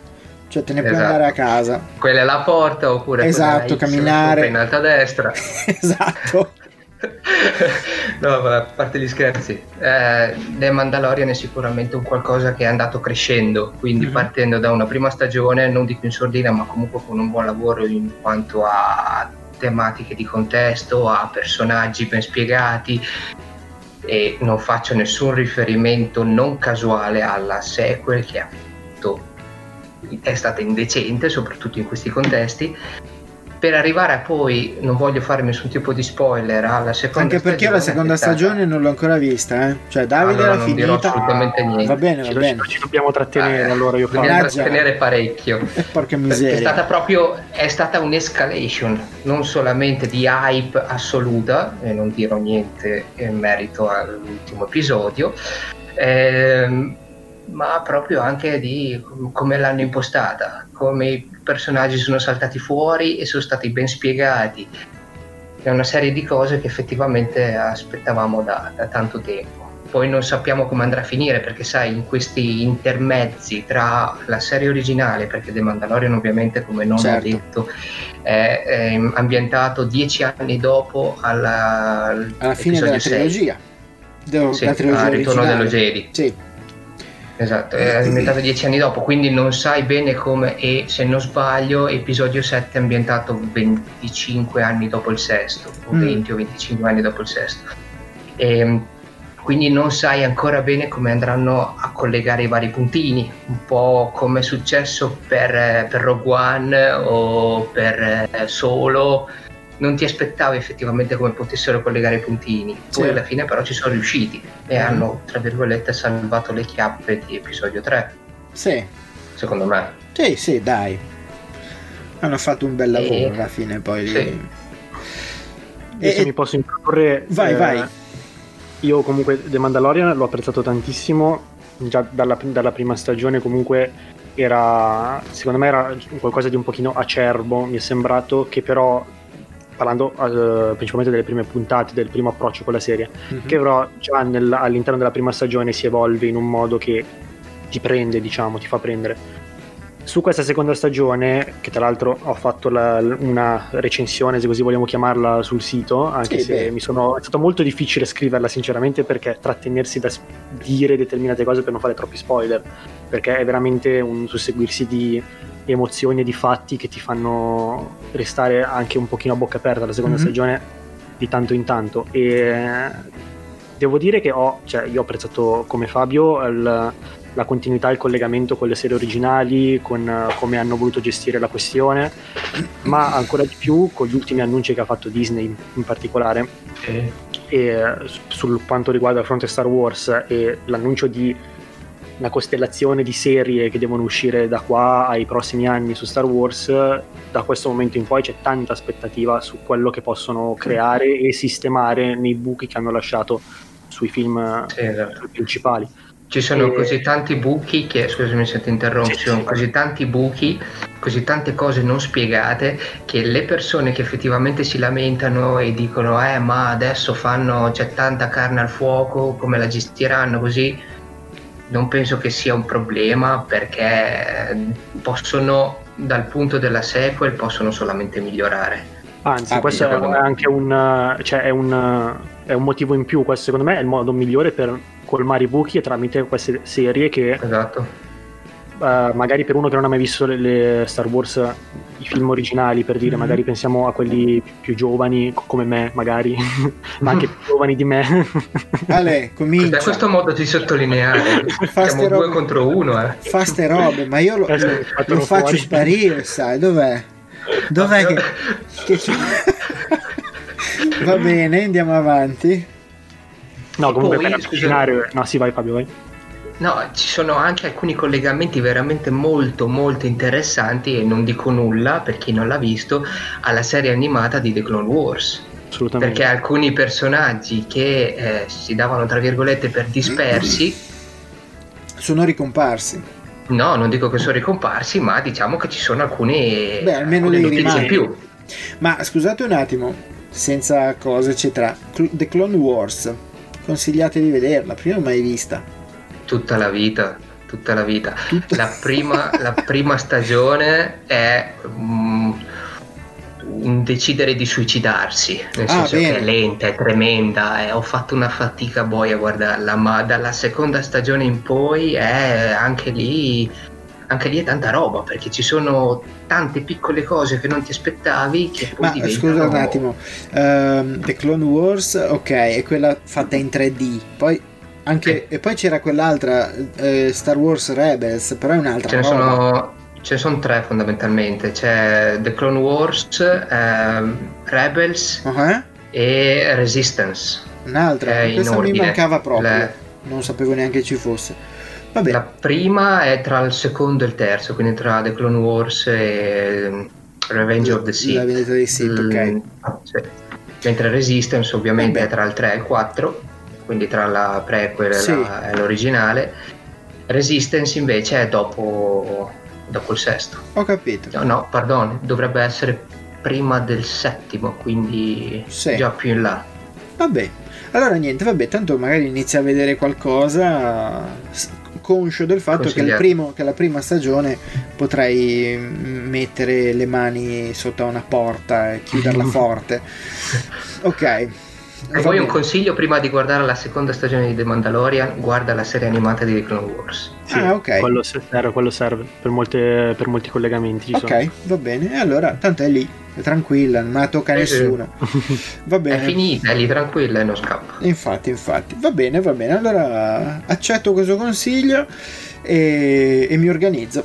Cioè te ne puoi Esatto. andare a casa. Quella è la porta oppure Esatto, camminare. in alto a destra. esatto. no, vabbè, a parte gli scherzi, eh, The Mandalorian è sicuramente un qualcosa che è andato crescendo, quindi Mhm. partendo da una prima stagione, non dico in sordina, ma comunque con un buon lavoro in quanto a tematiche di contesto, a personaggi ben spiegati e non faccio nessun riferimento non casuale alla sequel che appunto è stata indecente, soprattutto in questi contesti. Per arrivare a poi, non voglio fare nessun tipo di spoiler, alla seconda Anche perché la stagione, seconda è stata- stagione non l'ho ancora vista, eh. Cioè Davide Allora l'ha non dirò finita. assolutamente niente. Va bene, Ci, va bene. ci dobbiamo trattenere, Eh, allora io parlo. Mannaggia. trattenere parecchio. E porca È miseria. stata proprio è stata un'escalation non solamente di hype assoluta e non dirò niente in merito all'ultimo episodio ehm, ma proprio anche di com- come l'hanno impostata come i personaggi sono saltati fuori e sono stati ben spiegati è una serie di cose che effettivamente aspettavamo da, da tanto tempo poi non sappiamo come andrà a finire perché sai in questi intermezzi tra la serie originale perché The Mandalorian ovviamente come non Certo. ho detto è, è ambientato dieci anni dopo alla, Alla fine della episodio sei. trilogia. De- Sì, la trilogia al ritorno originale. dello Jedi Sì. Esatto, è ambientato dieci anni dopo, quindi non sai bene come, e se non sbaglio, episodio 7 è ambientato 25 anni dopo il sesto, o Mm. 20 o 25 anni dopo il sesto. E, quindi non sai ancora bene come andranno a collegare i vari puntini, un po' come è successo per, eh, per Rogue One o per eh, Solo. Non ti aspettavi effettivamente come potessero collegare i puntini, poi Sì. alla fine però ci sono riusciti e Mhm. hanno, tra virgolette, salvato le chiappe di episodio 3, Sì. secondo me. Sì, sì, dai. Hanno fatto un bel lavoro E- alla fine poi. Sì. Io se E- mi posso introdurre... Vai, eh, vai. Io comunque The Mandalorian l'ho apprezzato tantissimo già dalla, dalla prima stagione comunque era, secondo me era qualcosa di un pochino acerbo, mi è sembrato che però parlando uh, principalmente delle prime puntate, del primo approccio con la serie, mm-hmm. che però già nel, all'interno della prima stagione si evolve in un modo che ti prende, diciamo, ti fa prendere. Su questa seconda stagione, che tra l'altro ho fatto la, una recensione, se così vogliamo chiamarla, sul sito, anche sì, se mi sono, è stato molto difficile scriverla sinceramente perché trattenersi da dire determinate cose per non fare troppi spoiler, perché è veramente un susseguirsi di emozioni e di fatti che ti fanno restare anche un pochino a bocca aperta la seconda mm-hmm. stagione di tanto in tanto e devo dire che ho, cioè, io ho apprezzato come Fabio il, la continuità, il collegamento con le serie originali, con come hanno voluto gestire la questione, ma ancora di più con gli ultimi annunci che ha fatto Disney in particolare. Okay. E sul quanto riguarda il fronte Star Wars e l'annuncio di una costellazione di serie che devono uscire da qua ai prossimi anni su Star Wars, da questo momento in poi c'è tanta aspettativa su quello che possono creare e sistemare nei buchi che hanno lasciato sui film sì, esatto. principali. Ci sono e... così tanti buchi che, scusami se ti interrompo, sì, sì, così tanti buchi, così tante cose non spiegate che le persone che effettivamente si lamentano e dicono eh ma adesso fanno, c'è tanta carne al fuoco, come la gestiranno così, non penso che sia un problema perché possono, dal punto della sequel, possono solamente migliorare. Anzi, ah, questo è anche un, cioè è, un, è un motivo in più, questo secondo me è il modo migliore per colmare i buchi tramite queste serie che esatto uh, magari per uno che non ha mai visto le, le, Star Wars, i film originali, per dire, mm-hmm. magari pensiamo a quelli più giovani come me, magari, ma anche più giovani di me. Ale, comincia. Da questo modo di sottolineare, siamo due contro uno. Eh. Fa ste robe, ma io lo, lo faccio fuori. sparire, sai, dov'è? Dov'è che... che Va bene, andiamo avanti. No, comunque poi, per scusa... No, sì, vai Fabio, vai. No, ci sono anche alcuni collegamenti veramente molto molto interessanti e non dico nulla per chi non l'ha visto alla serie animata di The Clone Wars. Assolutamente. Perché alcuni personaggi che eh, si davano tra virgolette per dispersi sono ricomparsi. No, non dico che sono ricomparsi, ma diciamo che ci sono alcuni Beh, almeno dei notizie in più. Ma scusate un attimo, senza cose eccetera. The Clone Wars, consigliate di vederla, prima mai vista. Tutta la vita, tutta la vita. Tutta... La, prima, la prima stagione è um, un decidere di suicidarsi, nel ah, senso bene. che è lenta, è tremenda, e ho fatto una fatica boia a guardarla, ma dalla seconda stagione in poi è anche lì anche lì è tanta roba perché ci sono tante piccole cose che non ti aspettavi che poi Ma diventano... scusa un attimo, uh, The Clone Wars, ok, è quella fatta in 3D, poi anche, e poi c'era quell'altra eh, Star Wars Rebels, però è un'altra ce ne. Sono, ce ne sono tre fondamentalmente. C'è The Clone Wars, ehm, Rebels uh-huh. e Resistance. Un'altra, questa mi mancava proprio. Le... Non sapevo neanche ci fosse. Vabbè. La prima è tra il secondo e il terzo, quindi tra The Clone Wars e ehm, Revenge of the Sith. La vendita dei Sith, mm, ok. Sì. Mentre Resistance ovviamente Vabbè. è tra il 3 e il 4 quindi tra la prequel sì. e, la, e l'originale. Resistance invece è dopo, dopo il sesto. Ho capito. No, no, pardon, dovrebbe essere prima del settimo, quindi sì. già più in là. Vabbè, allora niente, vabbè, tanto magari inizia a vedere qualcosa conscio del fatto che, primo, che, la prima stagione potrei mettere le mani sotto una porta e chiuderla forte. Ok, e poi un consiglio prima di guardare la seconda stagione di The Mandalorian, guarda la serie animata di The Clone Wars. Sì, ah, ok. Quello serve, quello serve per, molte, per, molti collegamenti. ok, sono. va bene. E allora, tanto è lì, è tranquilla, non la tocca eh, nessuno. va bene. È finita, è lì tranquilla e non scappa. Infatti, infatti. Va bene, va bene. Allora accetto questo consiglio e, e mi organizzo.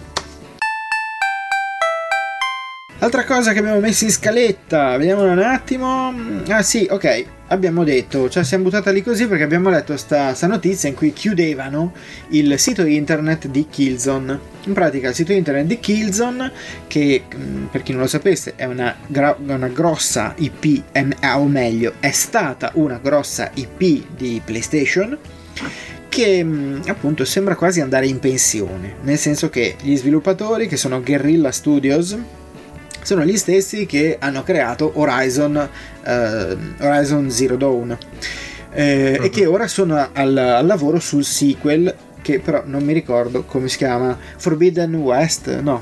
Altra cosa che abbiamo messo in scaletta, vediamo un attimo. Ah sì, ok, abbiamo detto, cioè siamo buttati lì così perché abbiamo letto sta, sta, notizia in cui chiudevano il sito internet di Killzone. In pratica il sito internet di Killzone, che mm, per chi non lo sapesse è una, gra- una grossa IP, o meglio è stata una grossa IP di PlayStation, che mh, appunto sembra quasi andare in pensione, nel senso che gli sviluppatori che sono Guerrilla Studios sono gli stessi che hanno creato Horizon, eh, Horizon Zero Dawn. Eh, e che ora sono al, al lavoro sul sequel che però non mi ricordo come si chiama. Forbidden West? No.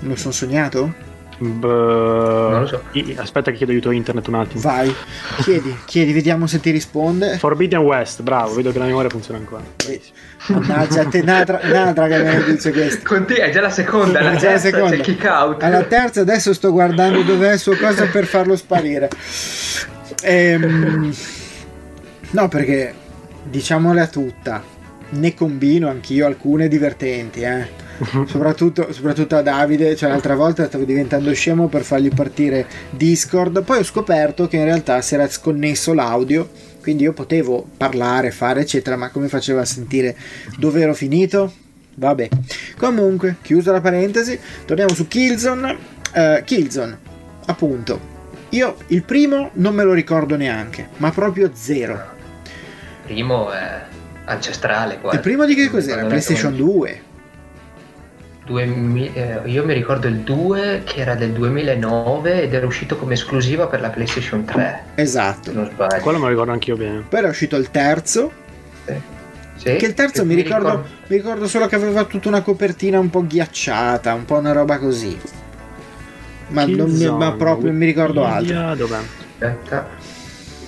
Me lo sono sognato non lo so. Aspetta che chiedo aiuto a internet un attimo. Vai, chiedi, chiedi, vediamo se ti risponde. Forbidden West, bravo, vedo che la memoria funziona ancora. Mannaggia, te Nadra, Nadra che me ne dice questo. Con te è già la seconda, la, già la seconda. c'è kick out. Alla terza adesso sto guardando dov'è il suo cosa per farlo sparire. Ehm, no, perché diciamola tutta, ne combino anch'io alcune divertenti, eh soprattutto, soprattutto, a Davide, cioè l'altra volta stavo diventando scemo per fargli partire Discord, poi ho scoperto che in realtà si era sconnesso l'audio, quindi io potevo parlare, fare eccetera, ma come faceva a sentire dove ero finito? Vabbè, comunque, chiusa la parentesi, torniamo su Killzone. Uh, Killzone, appunto, io il primo non me lo ricordo neanche, ma proprio zero. Primo è ancestrale. Quasi. Il primo di che cos'era? PlayStation 2. 2000, eh, io mi ricordo il 2 che era del 2009 ed era uscito come esclusiva per la PlayStation 3. Esatto. Non sbaglio. Quello me lo ricordo anch'io bene. Poi era uscito il terzo. Sì. Sì, che il terzo mi ricordo, ricordo, mi ricordo solo che aveva tutta una copertina un po' ghiacciata, un po' una roba così. Ma, non mi, ma proprio non mi ricordo altro. Dov'è? Aspetta.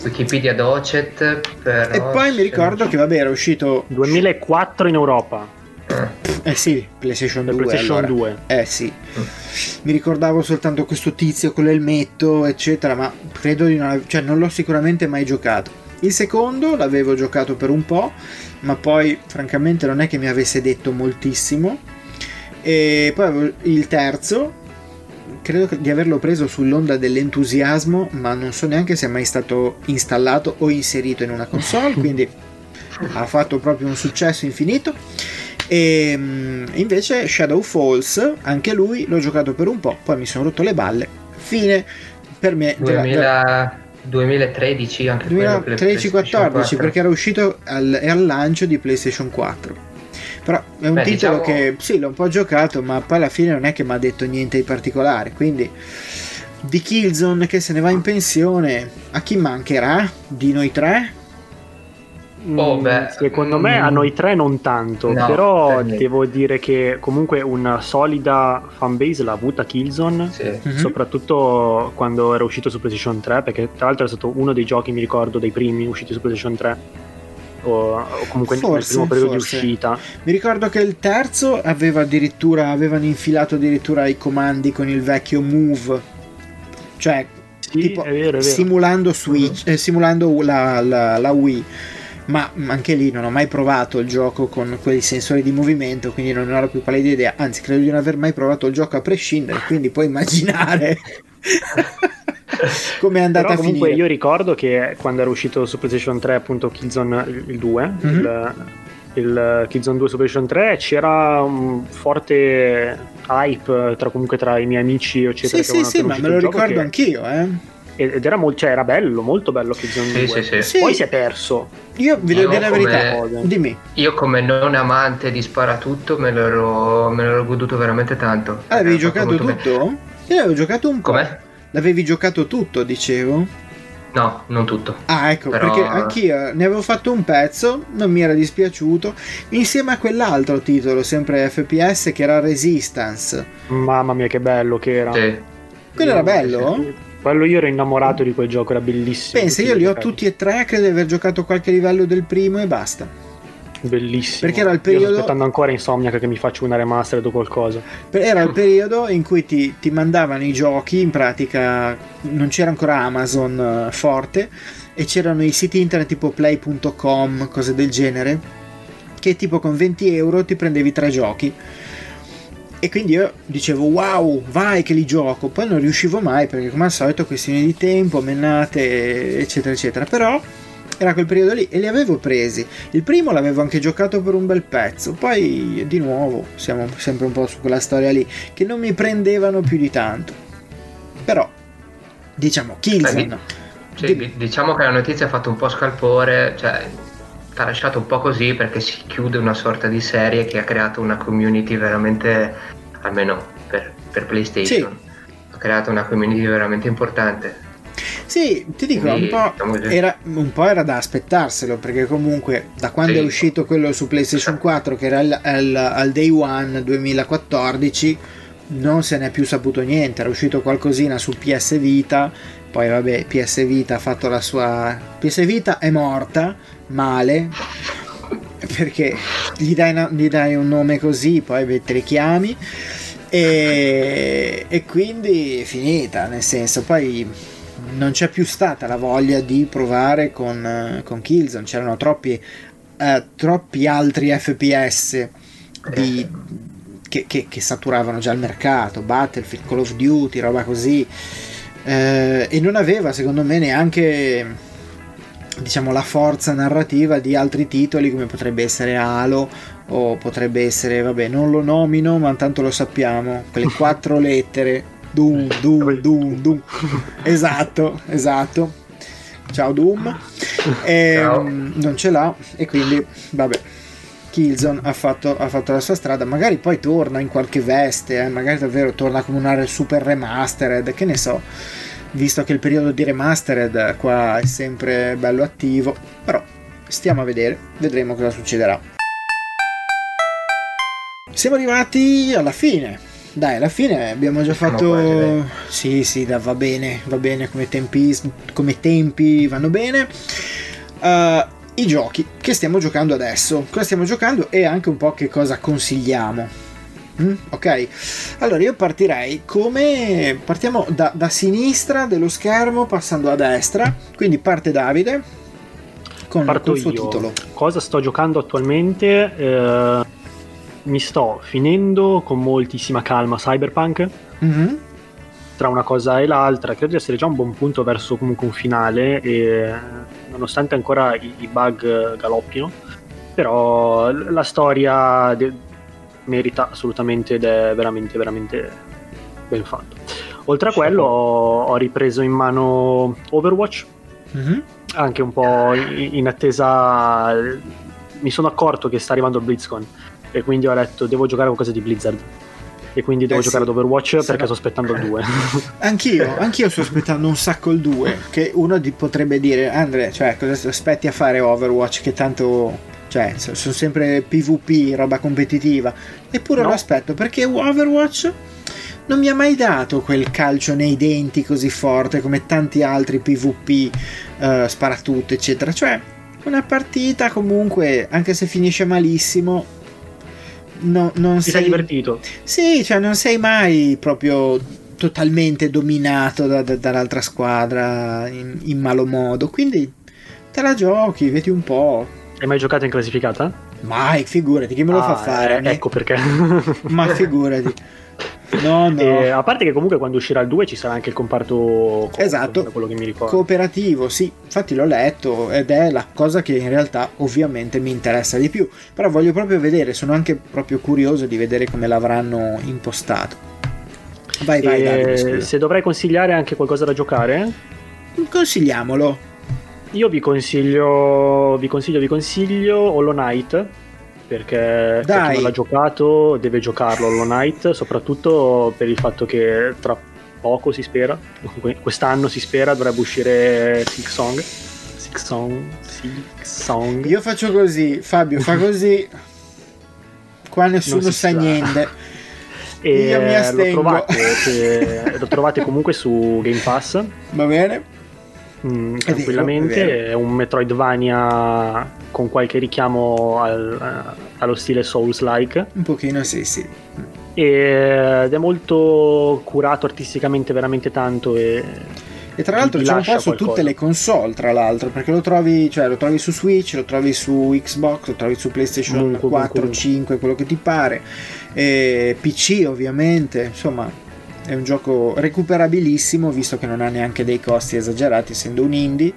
Wikipedia Docet. Però e poi mi ricordo che vabbè era uscito 2004 in Europa. Eh sì, PlayStation 2. PlayStation allora. 2. Eh sì. Mi ricordavo soltanto questo tizio con l'elmetto, eccetera, ma credo di non, cioè, non l'ho sicuramente mai giocato. Il secondo l'avevo giocato per un po', ma poi francamente non è che mi avesse detto moltissimo. E poi il terzo, credo di averlo preso sull'onda dell'entusiasmo, ma non so neanche se è mai stato installato o inserito in una console, quindi ha fatto proprio un successo infinito. E ehm, invece Shadow Falls, anche lui l'ho giocato per un po', poi mi sono rotto le balle. Fine per me 2000, della, 2013 anche 2013-14 perché era uscito al, al, lancio di PlayStation 4. Però è un Beh, titolo diciamo... che sì, l'ho un po' giocato, ma poi alla fine non è che mi ha detto niente di particolare. Quindi di Killzone che se ne va in pensione, a chi mancherà di noi tre? Oh, mm, beh, Secondo mm, me a noi tre non tanto, no, però devo dire che comunque una solida fanbase l'ha avuta Killzone, sì. mm-hmm. soprattutto quando era uscito su PlayStation 3, perché tra l'altro è stato uno dei giochi, mi ricordo, dei primi usciti su PlayStation 3. O, o comunque forse, nel primo periodo forse. di uscita. Mi ricordo che il terzo aveva addirittura avevano infilato addirittura i comandi con il vecchio Move, cioè sì, tipo è vero, è vero. simulando Switch, mm-hmm. eh, simulando la, la, la Wii ma anche lì non ho mai provato il gioco con quei sensori di movimento, quindi non ho la più pallida idea, anzi credo di non aver mai provato il gioco a prescindere, quindi puoi immaginare come è andata Però a finire. io ricordo che quando era uscito su PlayStation 3 appunto Killzone il 2, mm-hmm. il, il Killzone 2 su PlayStation 3 c'era un forte hype tra, comunque tra i miei amici eccetera sì sì sì ma me lo ricordo che... anch'io eh ed era, molto, cioè, era bello, molto bello Killzone sì, 2. Sì, sì. Poi si è perso. Io vi devo dire la verità, dimmi. Io come non amante di sparatutto me l'ero, me l'ero goduto veramente tanto. Ah, avevi giocato tutto? Bene. Io avevo giocato un po'. Com'è? L'avevi giocato tutto, dicevo? No, non tutto. Ah, ecco, Però... perché anch'io ne avevo fatto un pezzo, non mi era dispiaciuto, insieme a quell'altro titolo, sempre FPS, che era Resistance. Mamma mia, che bello che era. Sì. Quello era bello? Quello io ero innamorato di quel gioco, era bellissimo. Pensa, io li ho tutti e tre, credo di aver giocato qualche livello del primo e basta. Bellissimo. Perché era il periodo. Io sto aspettando ancora Insomniac che mi faccia una remastered o qualcosa. Era il periodo in cui ti, ti mandavano i giochi, in pratica non c'era ancora Amazon uh, forte, e c'erano i siti internet tipo play.com, cose del genere, che tipo con 20 euro ti prendevi tre giochi e quindi io dicevo wow, vai che li gioco, poi non riuscivo mai perché come al solito questioni di tempo, mennate, eccetera, eccetera. Però era quel periodo lì e li avevo presi. Il primo l'avevo anche giocato per un bel pezzo, poi di nuovo siamo sempre un po' su quella storia lì che non mi prendevano più di tanto. Però diciamo Killzone. Sì, diciamo che la notizia ha fatto un po' scalpore, cioè ha lasciato un po' così perché si chiude una sorta di serie che ha creato una community veramente, almeno per, per PlayStation, sì. ha creato una community veramente importante. Sì, ti dico, un, po era, un, po era, da aspettarselo, perché comunque da quando sì. è uscito quello su PlayStation 4, che era al, al, al Day One 2014, non se n'è più saputo niente, era uscito qualcosina su PS Vita, poi vabbè, PS Vita ha fatto la sua... PS Vita è morta, male, perché gli dai, gli dai un nome così, poi te li chiami, e, e quindi è finita, nel senso, poi non c'è più stata la voglia di provare con, con Killzone, c'erano troppi, uh, troppi altri FPS di, che, che, che, saturavano già il mercato, Battlefield, Call of Duty, roba così, eh, e non aveva secondo me neanche diciamo la forza narrativa di altri titoli come potrebbe essere Halo o potrebbe essere, vabbè, non lo nomino, ma tanto lo sappiamo, quelle quattro lettere Doom, Doom, Doom, Doom. esatto, esatto. Ciao Doom. E, ehm, Non ce l'ha e quindi, vabbè. Killzone ha fatto, ha fatto, la sua strada, magari poi torna in qualche veste, eh? magari davvero torna come un super remastered, che ne so, visto che il periodo di remastered qua è sempre bello attivo, però stiamo a vedere, vedremo cosa succederà. Siamo arrivati alla fine dai, alla fine abbiamo già fatto. Sì, sì, da, va bene, va bene come tempi, come tempi vanno bene. Uh, I giochi che stiamo giocando adesso, cosa stiamo giocando e anche un po' che cosa consigliamo. Mm, ok, allora io partirei come partiamo da, da, sinistra dello schermo passando a destra, quindi parte Davide con, Parto il suo io. titolo. Cosa sto giocando attualmente? Eh mi sto finendo con moltissima calma Cyberpunk. Mm-hmm. Tra una cosa e l'altra, credo di essere già un buon punto verso comunque un finale, e nonostante ancora i, i bug galoppino, però la storia de- merita assolutamente ed è veramente, veramente ben fatto. Oltre a quello, ho, ho ripreso in mano Overwatch, mm-hmm. anche un po' in, in attesa. Mi sono accorto che sta arrivando BlizzCon e quindi ho detto devo giocare qualcosa di Blizzard e quindi devo eh giocare sì. ad Overwatch Sarà... perché sto aspettando il 2 anch'io, anch'io sto aspettando un sacco il 2 che uno di, potrebbe dire Andre cioè cosa aspetti a fare Overwatch che tanto cioè sono sempre PvP roba competitiva eppure no. lo aspetto perché Overwatch non mi ha mai dato quel calcio nei denti così forte come tanti altri PvP eh, sparatutto eccetera cioè una partita comunque anche se finisce malissimo no, non Ti sei... sei divertito. Sì, cioè non sei mai proprio totalmente dominato da, da, dall'altra squadra in, in, malo modo. Quindi te la giochi, vedi un po'. Hai mai giocato in classificata? Mai, figurati, chi me lo ah, fa fare? Eh, ecco perché. Ma figurati. No, no. E, a parte che comunque quando uscirà il 2 ci sarà anche il comparto co- esatto, quello che mi ricordo. Cooperativo, sì, infatti l'ho letto ed è la cosa che in realtà ovviamente mi interessa di più, però voglio proprio vedere, sono anche proprio curioso di vedere come l'avranno impostato. Vai, vai, Davide, Se dovrei consigliare anche qualcosa da giocare? Consigliamolo. Io vi consiglio, vi consiglio, vi consiglio Hollow Knight perché Dai. chi non l'ha giocato deve giocarlo Hollow Knight, soprattutto per il fatto che tra poco si spera, quest'anno si spera dovrebbe uscire Six Song. Six Song, Six Song. Io faccio così, Fabio fa così, qua nessuno sa, sa niente. E Io mi astengo. Lo trovate, lo trovate comunque su Game Pass. Va bene. Mm, tranquillamente. È, vero, è, vero. è, un Metroidvania con qualche richiamo al, eh, allo stile Souls-like. Un pochino, sì, sì. Ed è molto curato artisticamente veramente tanto e... E tra l'altro c'è un po' su tutte le console, tra l'altro, perché lo trovi, cioè, lo trovi su Switch, lo trovi su Xbox, lo trovi su PlayStation comunque, 4, comunque. 5, quello che ti pare, e PC ovviamente, insomma è un gioco recuperabilissimo visto che non ha neanche dei costi esagerati essendo un indie,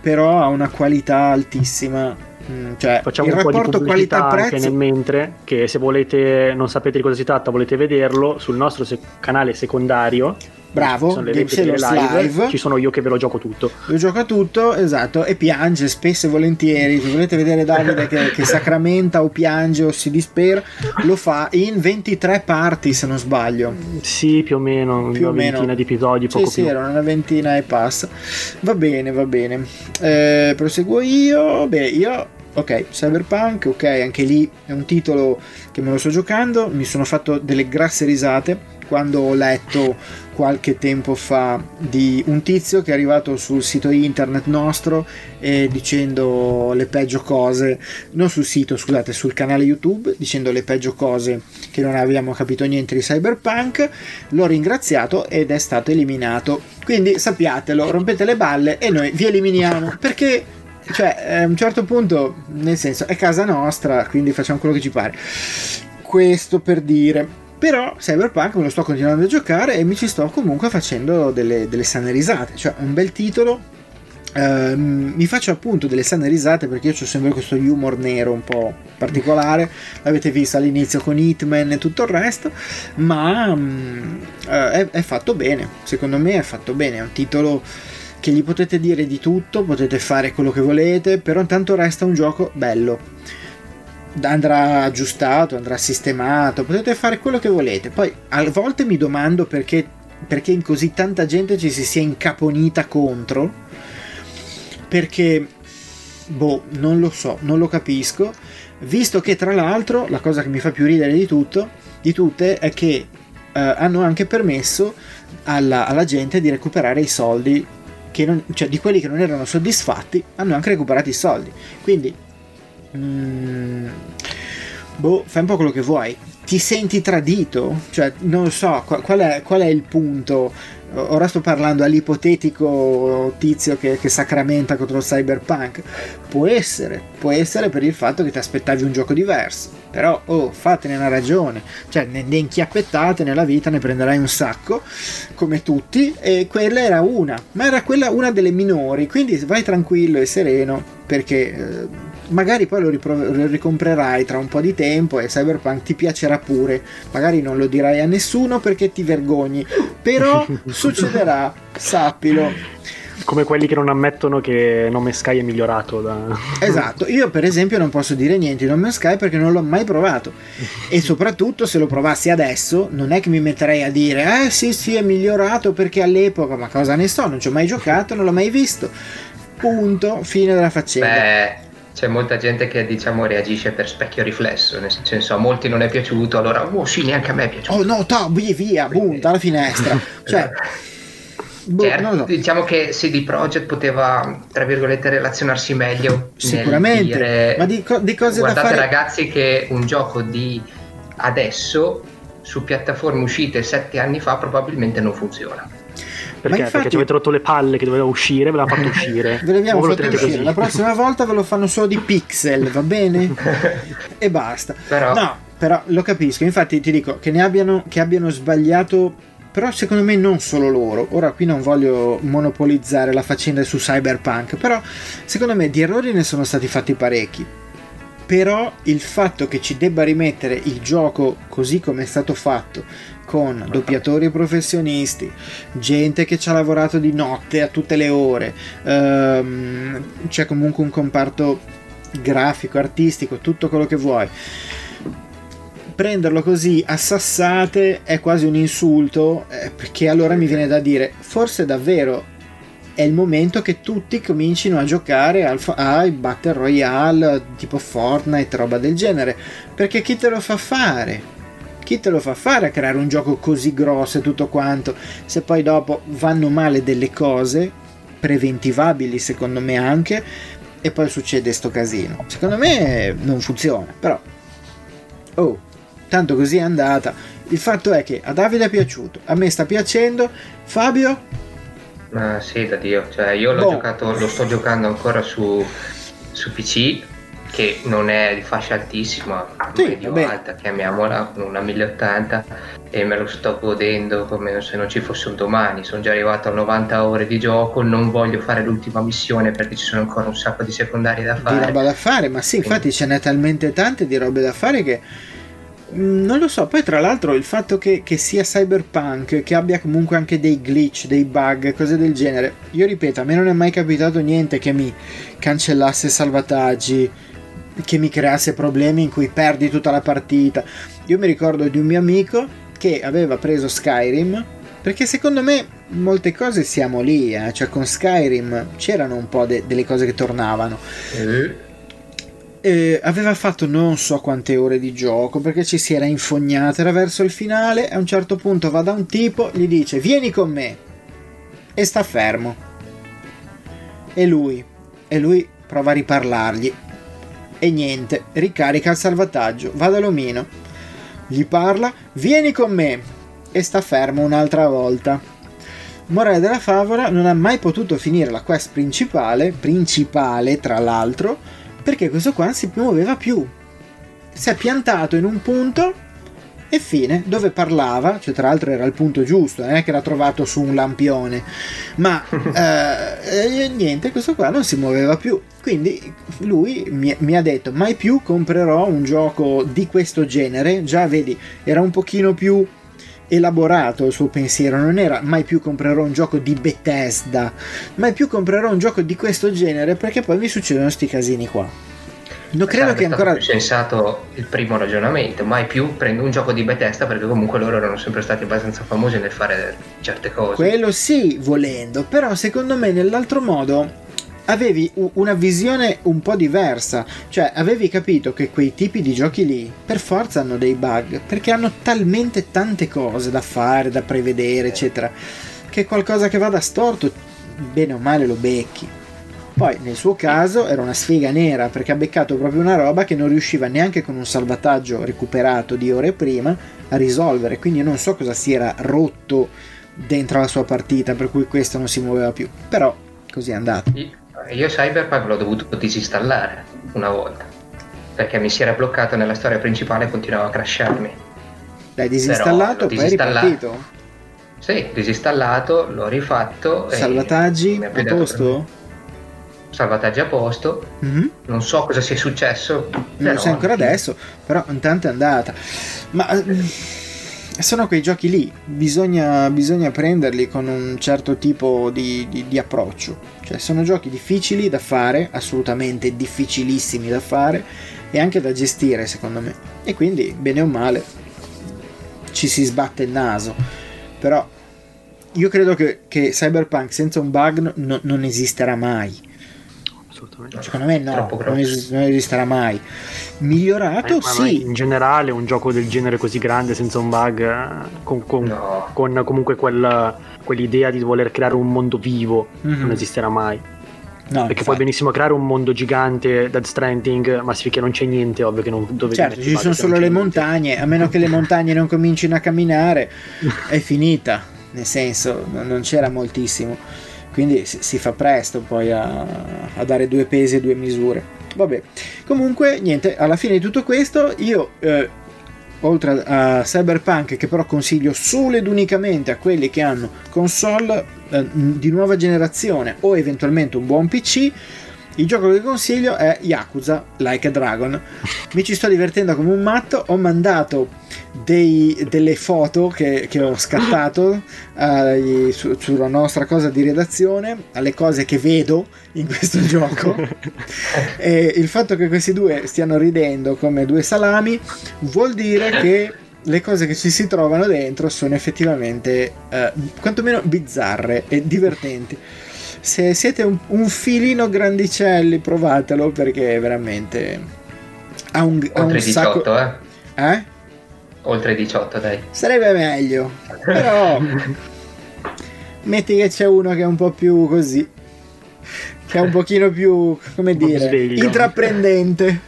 però ha una qualità altissima. Mm, cioè, Facciamo il un rapporto qualità-prezzo anche nel mentre che se volete non sapete di cosa si tratta volete vederlo sul nostro sec- canale secondario Bravo, sono Game Sailors live, Live. ci sono io che ve lo gioco tutto. Lo gioca tutto, esatto, e piange spesso e volentieri. Se volete vedere Davide che, che sacramenta o piange o si dispera, lo fa in 23 parti se non sbaglio. Sì, più o meno, Più o una ventina meno. di episodi, Sì, poco sì, più. erano una ventina e passa. Va bene, va bene. Eh, proseguo io. Beh, io. Ok, Cyberpunk, ok, anche lì è un titolo che me lo sto giocando. Mi sono fatto delle grasse risate quando ho letto qualche tempo fa di un tizio che è arrivato sul sito internet nostro e dicendo le peggio cose, non sul sito, scusate, sul canale YouTube, dicendo le peggio cose che non abbiamo capito niente di Cyberpunk. L'ho ringraziato ed è stato eliminato. Quindi sappiatelo, rompete le balle e noi vi eliminiamo perché cioè, a un certo punto, nel senso, è casa nostra, quindi facciamo quello che ci pare. Questo per dire. Però Cyberpunk me lo sto continuando a giocare e mi ci sto comunque facendo delle, delle sane risate. Cioè, un bel titolo. Ehm, mi faccio appunto delle sane risate perché io ho sempre questo humor nero un po' particolare. L'avete visto all'inizio con Hitman e tutto il resto. Ma mm, eh, è, è fatto bene. Secondo me è fatto bene. È un titolo che gli potete dire di tutto, potete fare quello che volete, però intanto resta un gioco bello. Andrà aggiustato, andrà sistemato, potete fare quello che volete. Poi a volte mi domando perché, perché in così tanta gente ci si sia incaponita contro. Perché, boh, non lo so, non lo capisco. Visto che tra l'altro la cosa che mi fa più ridere di tutto, di tutte, è che eh, hanno anche permesso alla, alla gente di recuperare i soldi non- cioè di quelli che non erano soddisfatti hanno anche recuperato i soldi quindi mm, boh fai un po' quello che vuoi. Ti senti tradito? Cioè non so qua- qual è, qual è il punto? Ora sto parlando all'ipotetico tizio che, che sacramenta contro il cyberpunk. Può essere può essere per il fatto che ti aspettavi un gioco diverso. Però oh fatene una ragione. Cioè ne, ne inchiappettate nella vita ne prenderai un sacco come tutti e quella era una. Ma era quella una delle minori. Quindi vai tranquillo e sereno perché eh, magari poi lo, ripro- lo ricomprerai tra un po' di tempo e Cyberpunk ti piacerà pure magari non lo dirai a nessuno perché ti vergogni però succederà sappilo Come quelli che non ammettono che Nome Sky è migliorato da... Esatto, io per esempio non posso dire niente di No Man's Sky perché non l'ho mai provato e soprattutto se lo provassi adesso non è che mi metterei a dire eh sì sì è migliorato perché all'epoca ma cosa ne so, non ci ho mai giocato, non l'ho mai visto. Punto, fine della faccenda. Beh, c'è molta gente che diciamo reagisce per specchio riflesso, nel senso a molti non è piaciuto, allora oh sì, neanche a me è piaciuto. Oh no, to, via, via, boom, dalla finestra. Cioè, boh, Certo, so. diciamo che CD Projekt poteva, tra virgolette, relazionarsi meglio. Sicuramente, dire, ma di, co- di cose da guardate fare... ragazzi che un gioco di adesso su piattaforme uscite sette anni fa probabilmente non funziona. Perché? infatti- Perché ci avete rotto le palle che doveva uscire, ve l'ha fatto uscire. Ve l'abbiamo fatto uscire. così? La prossima volta ve lo fanno solo di pixel, va bene? e basta. Però No, però lo capisco. Infatti ti dico che ne abbiano, che abbiano sbagliato. Però secondo me non solo loro. Ora qui non voglio monopolizzare la faccenda su Cyberpunk. Però secondo me di errori ne sono stati fatti parecchi. Però il fatto che ci debba rimettere il gioco così come è stato fatto, con doppiatori professionisti, gente che ci ha lavorato di notte a tutte le ore, ehm, c'è comunque un comparto grafico, artistico, tutto quello che vuoi. Prenderlo così a sassate è quasi un insulto, eh, perché allora mi viene da dire, forse davvero è il momento che tutti comincino a giocare al ai Battle Royale tipo Fortnite, roba del genere, perché chi te lo fa fare? Chi te lo fa fare a creare un gioco così grosso e tutto quanto, se poi dopo vanno male delle cose, preventivabili secondo me anche, e poi succede sto casino. Secondo me non funziona, però... Oh, tanto così è andata. Il fatto è che a Davide è piaciuto, a me sta piacendo, Fabio... Ma sì, da Dio, cioè io l'ho Boh. giocato, lo sto giocando ancora su, su PC, che non è di fascia altissima, Sì, medio vabbè. alta, chiamiamola, con una 1080, e me lo sto godendo come se non ci fosse un domani. Sono già arrivato a 90 ore di gioco, non voglio fare l'ultima missione perché ci sono ancora un sacco di secondari da di fare. roba da fare, ma sì, infatti ce n'è talmente tante di robe da fare che Non lo so, poi tra l'altro il fatto che, che sia cyberpunk, che abbia comunque anche dei glitch, dei bug, cose del genere, io ripeto, a me non è mai capitato niente che mi cancellasse salvataggi, che mi creasse problemi in cui perdi tutta la partita. Io mi ricordo di un mio amico che aveva preso Skyrim, perché secondo me molte cose siamo lì, eh, cioè con Skyrim c'erano un po' de- delle cose che tornavano. Eh, Eh, aveva fatto non so quante ore di gioco perché ci si era infognato, era verso il finale a un certo punto va da un tipo, gli dice vieni con me e sta fermo. E lui, e lui prova a riparlargli e niente, ricarica il salvataggio, va dall'omino, gli parla, vieni con me e sta fermo un'altra volta. Morale della favola, non ha mai potuto finire la quest principale, principale tra l'altro, perché questo qua non si muoveva più. Si è piantato in un punto e fine, dove parlava, cioè tra l'altro era il punto giusto, non è che era trovato su un lampione, ma eh, niente, questo qua non si muoveva più. Quindi lui mi, mi ha detto, mai più comprerò un gioco di questo genere, già vedi, era un pochino più elaborato il suo pensiero, non era mai più comprerò un gioco di Bethesda, mai più comprerò un gioco di questo genere perché poi mi succedono sti casini qua. Non credo che ancora... più sensato il primo ragionamento, mai più prendo un gioco di Bethesda perché comunque loro erano sempre stati abbastanza famosi nel fare certe cose. Quello sì, volendo, però secondo me nell'altro modo avevi una visione un po' diversa, cioè avevi capito che quei tipi di giochi lì per forza hanno dei bug, perché hanno talmente tante cose da fare, da prevedere, eccetera, che qualcosa che vada storto, bene o male lo becchi. Poi nel suo caso era una sfiga nera perché ha beccato proprio una roba che non riusciva neanche con un salvataggio recuperato di ore prima a risolvere, quindi non so cosa si era rotto dentro la sua partita per cui questo non si muoveva più, però così è andato. Io Cyberpunk l'ho dovuto disinstallare una volta perché mi si era bloccato nella storia principale e continuava a crasharmi. L'hai disinstallato, l'ho poi ripartito. Sì, disinstallato, l'ho rifatto. e Salvataggi a posto? Salvataggi a posto. Mhm. Non so cosa sia successo. Non lo sai ancora adesso, però intanto è andata. Ma mm, sono quei giochi lì, bisogna, bisogna prenderli con un certo tipo di, di- di approccio. Cioè, sono giochi difficili da fare, assolutamente difficilissimi da fare e anche da gestire, secondo me. E quindi, bene o male, ci si sbatte il naso. Però io credo che, che Cyberpunk senza un bug no- non esisterà mai. Assolutamente. Secondo me no, non, es- non esisterà mai. Migliorato, Eh, ma- ma sì. in generale un gioco del genere così grande senza un bug eh, con, con- No. con comunque quel- quell'idea di voler creare un mondo vivo Mhm. non esisterà mai No, perché infatti. puoi benissimo creare un mondo gigante Dead Stranding ma se finché non c'è niente ovvio che non dove Certo, ci sono solo le niente. montagne, a meno che le montagne non comincino a camminare, è finita. Nel senso, no- non c'era moltissimo. Quindi si fa presto poi a, a dare due pesi e due misure. Vabbè, comunque, niente, alla fine di tutto questo, io, eh, oltre a Cyberpunk, che però consiglio solo ed unicamente a quelli che hanno console eh, di nuova generazione o eventualmente un buon PC, il gioco che consiglio è Yakuza Like a Dragon. Mi ci sto divertendo come un matto. Ho mandato dei- delle foto che, che ho scattato eh, su- sulla nostra cosa di redazione, alle cose che vedo in questo gioco. e il fatto che questi due stiano ridendo come due salami vuol dire che le cose che ci si trovano dentro sono effettivamente eh, quantomeno bizzarre e divertenti. Se siete un, un filino grandicelli, provatelo perché veramente ha un, ha Oltre un 18, sacco. eh. Eh? Oltre 18, dai. Sarebbe meglio, però metti che c'è uno che è un po' più così, che è un pochino più, come dire, sveglio. intraprendente.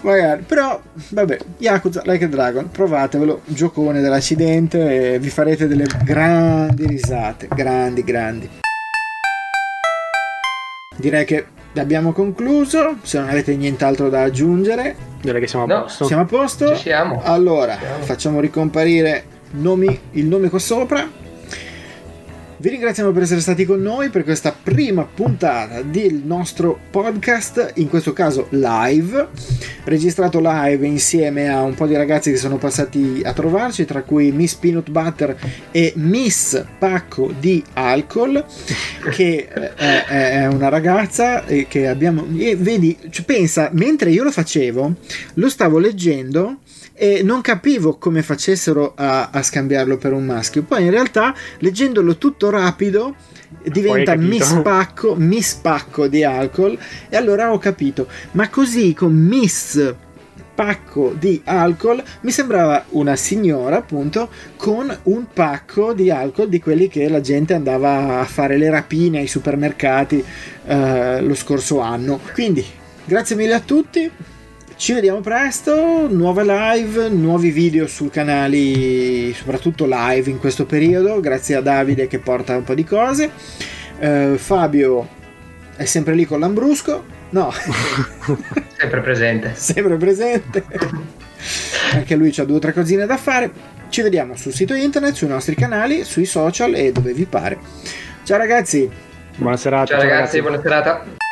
Magari, però vabbè, Yakuza Like a Dragon, provatevelo, giocone dell'accidente e vi farete delle grandi risate, grandi, grandi. Direi che abbiamo concluso, se non avete nient'altro da aggiungere, direi che siamo a No, posto siamo a posto. Ci siamo. Allora, Siamo. facciamo ricomparire nomi- il nome qua sopra. Vi ringraziamo per essere stati con noi per questa prima puntata del nostro podcast, in questo caso live, registrato live insieme a un po' di ragazzi che sono passati a trovarci, tra cui Miss Peanut Butter e Miss Pacco di Alcol, che eh, è una ragazza che abbiamo... E vedi, pensa, mentre io lo facevo, lo stavo leggendo e non capivo come facessero a, a, scambiarlo per un maschio. Poi in realtà, leggendolo tutto rapido, diventa Miss Pacco, Miss Pacco di alcol e allora ho capito. Ma così con Miss pacco di alcol mi sembrava una signora appunto con un pacco di alcol di quelli che la gente andava a fare le rapine ai supermercati eh, lo scorso anno quindi grazie mille a tutti ci vediamo presto, nuove live, nuovi video sul canale, soprattutto live in questo periodo, grazie a Davide che porta un po' di cose. Uh, Fabio è sempre lì con l'Ambrusco, no. sempre presente. sempre presente. Anche lui ha due o tre cosine da fare. Ci vediamo sul sito internet, sui nostri canali, sui social e dove vi pare. Ciao ragazzi. Buona serata. Ciao, ciao ragazzi, ragazzi, buona serata.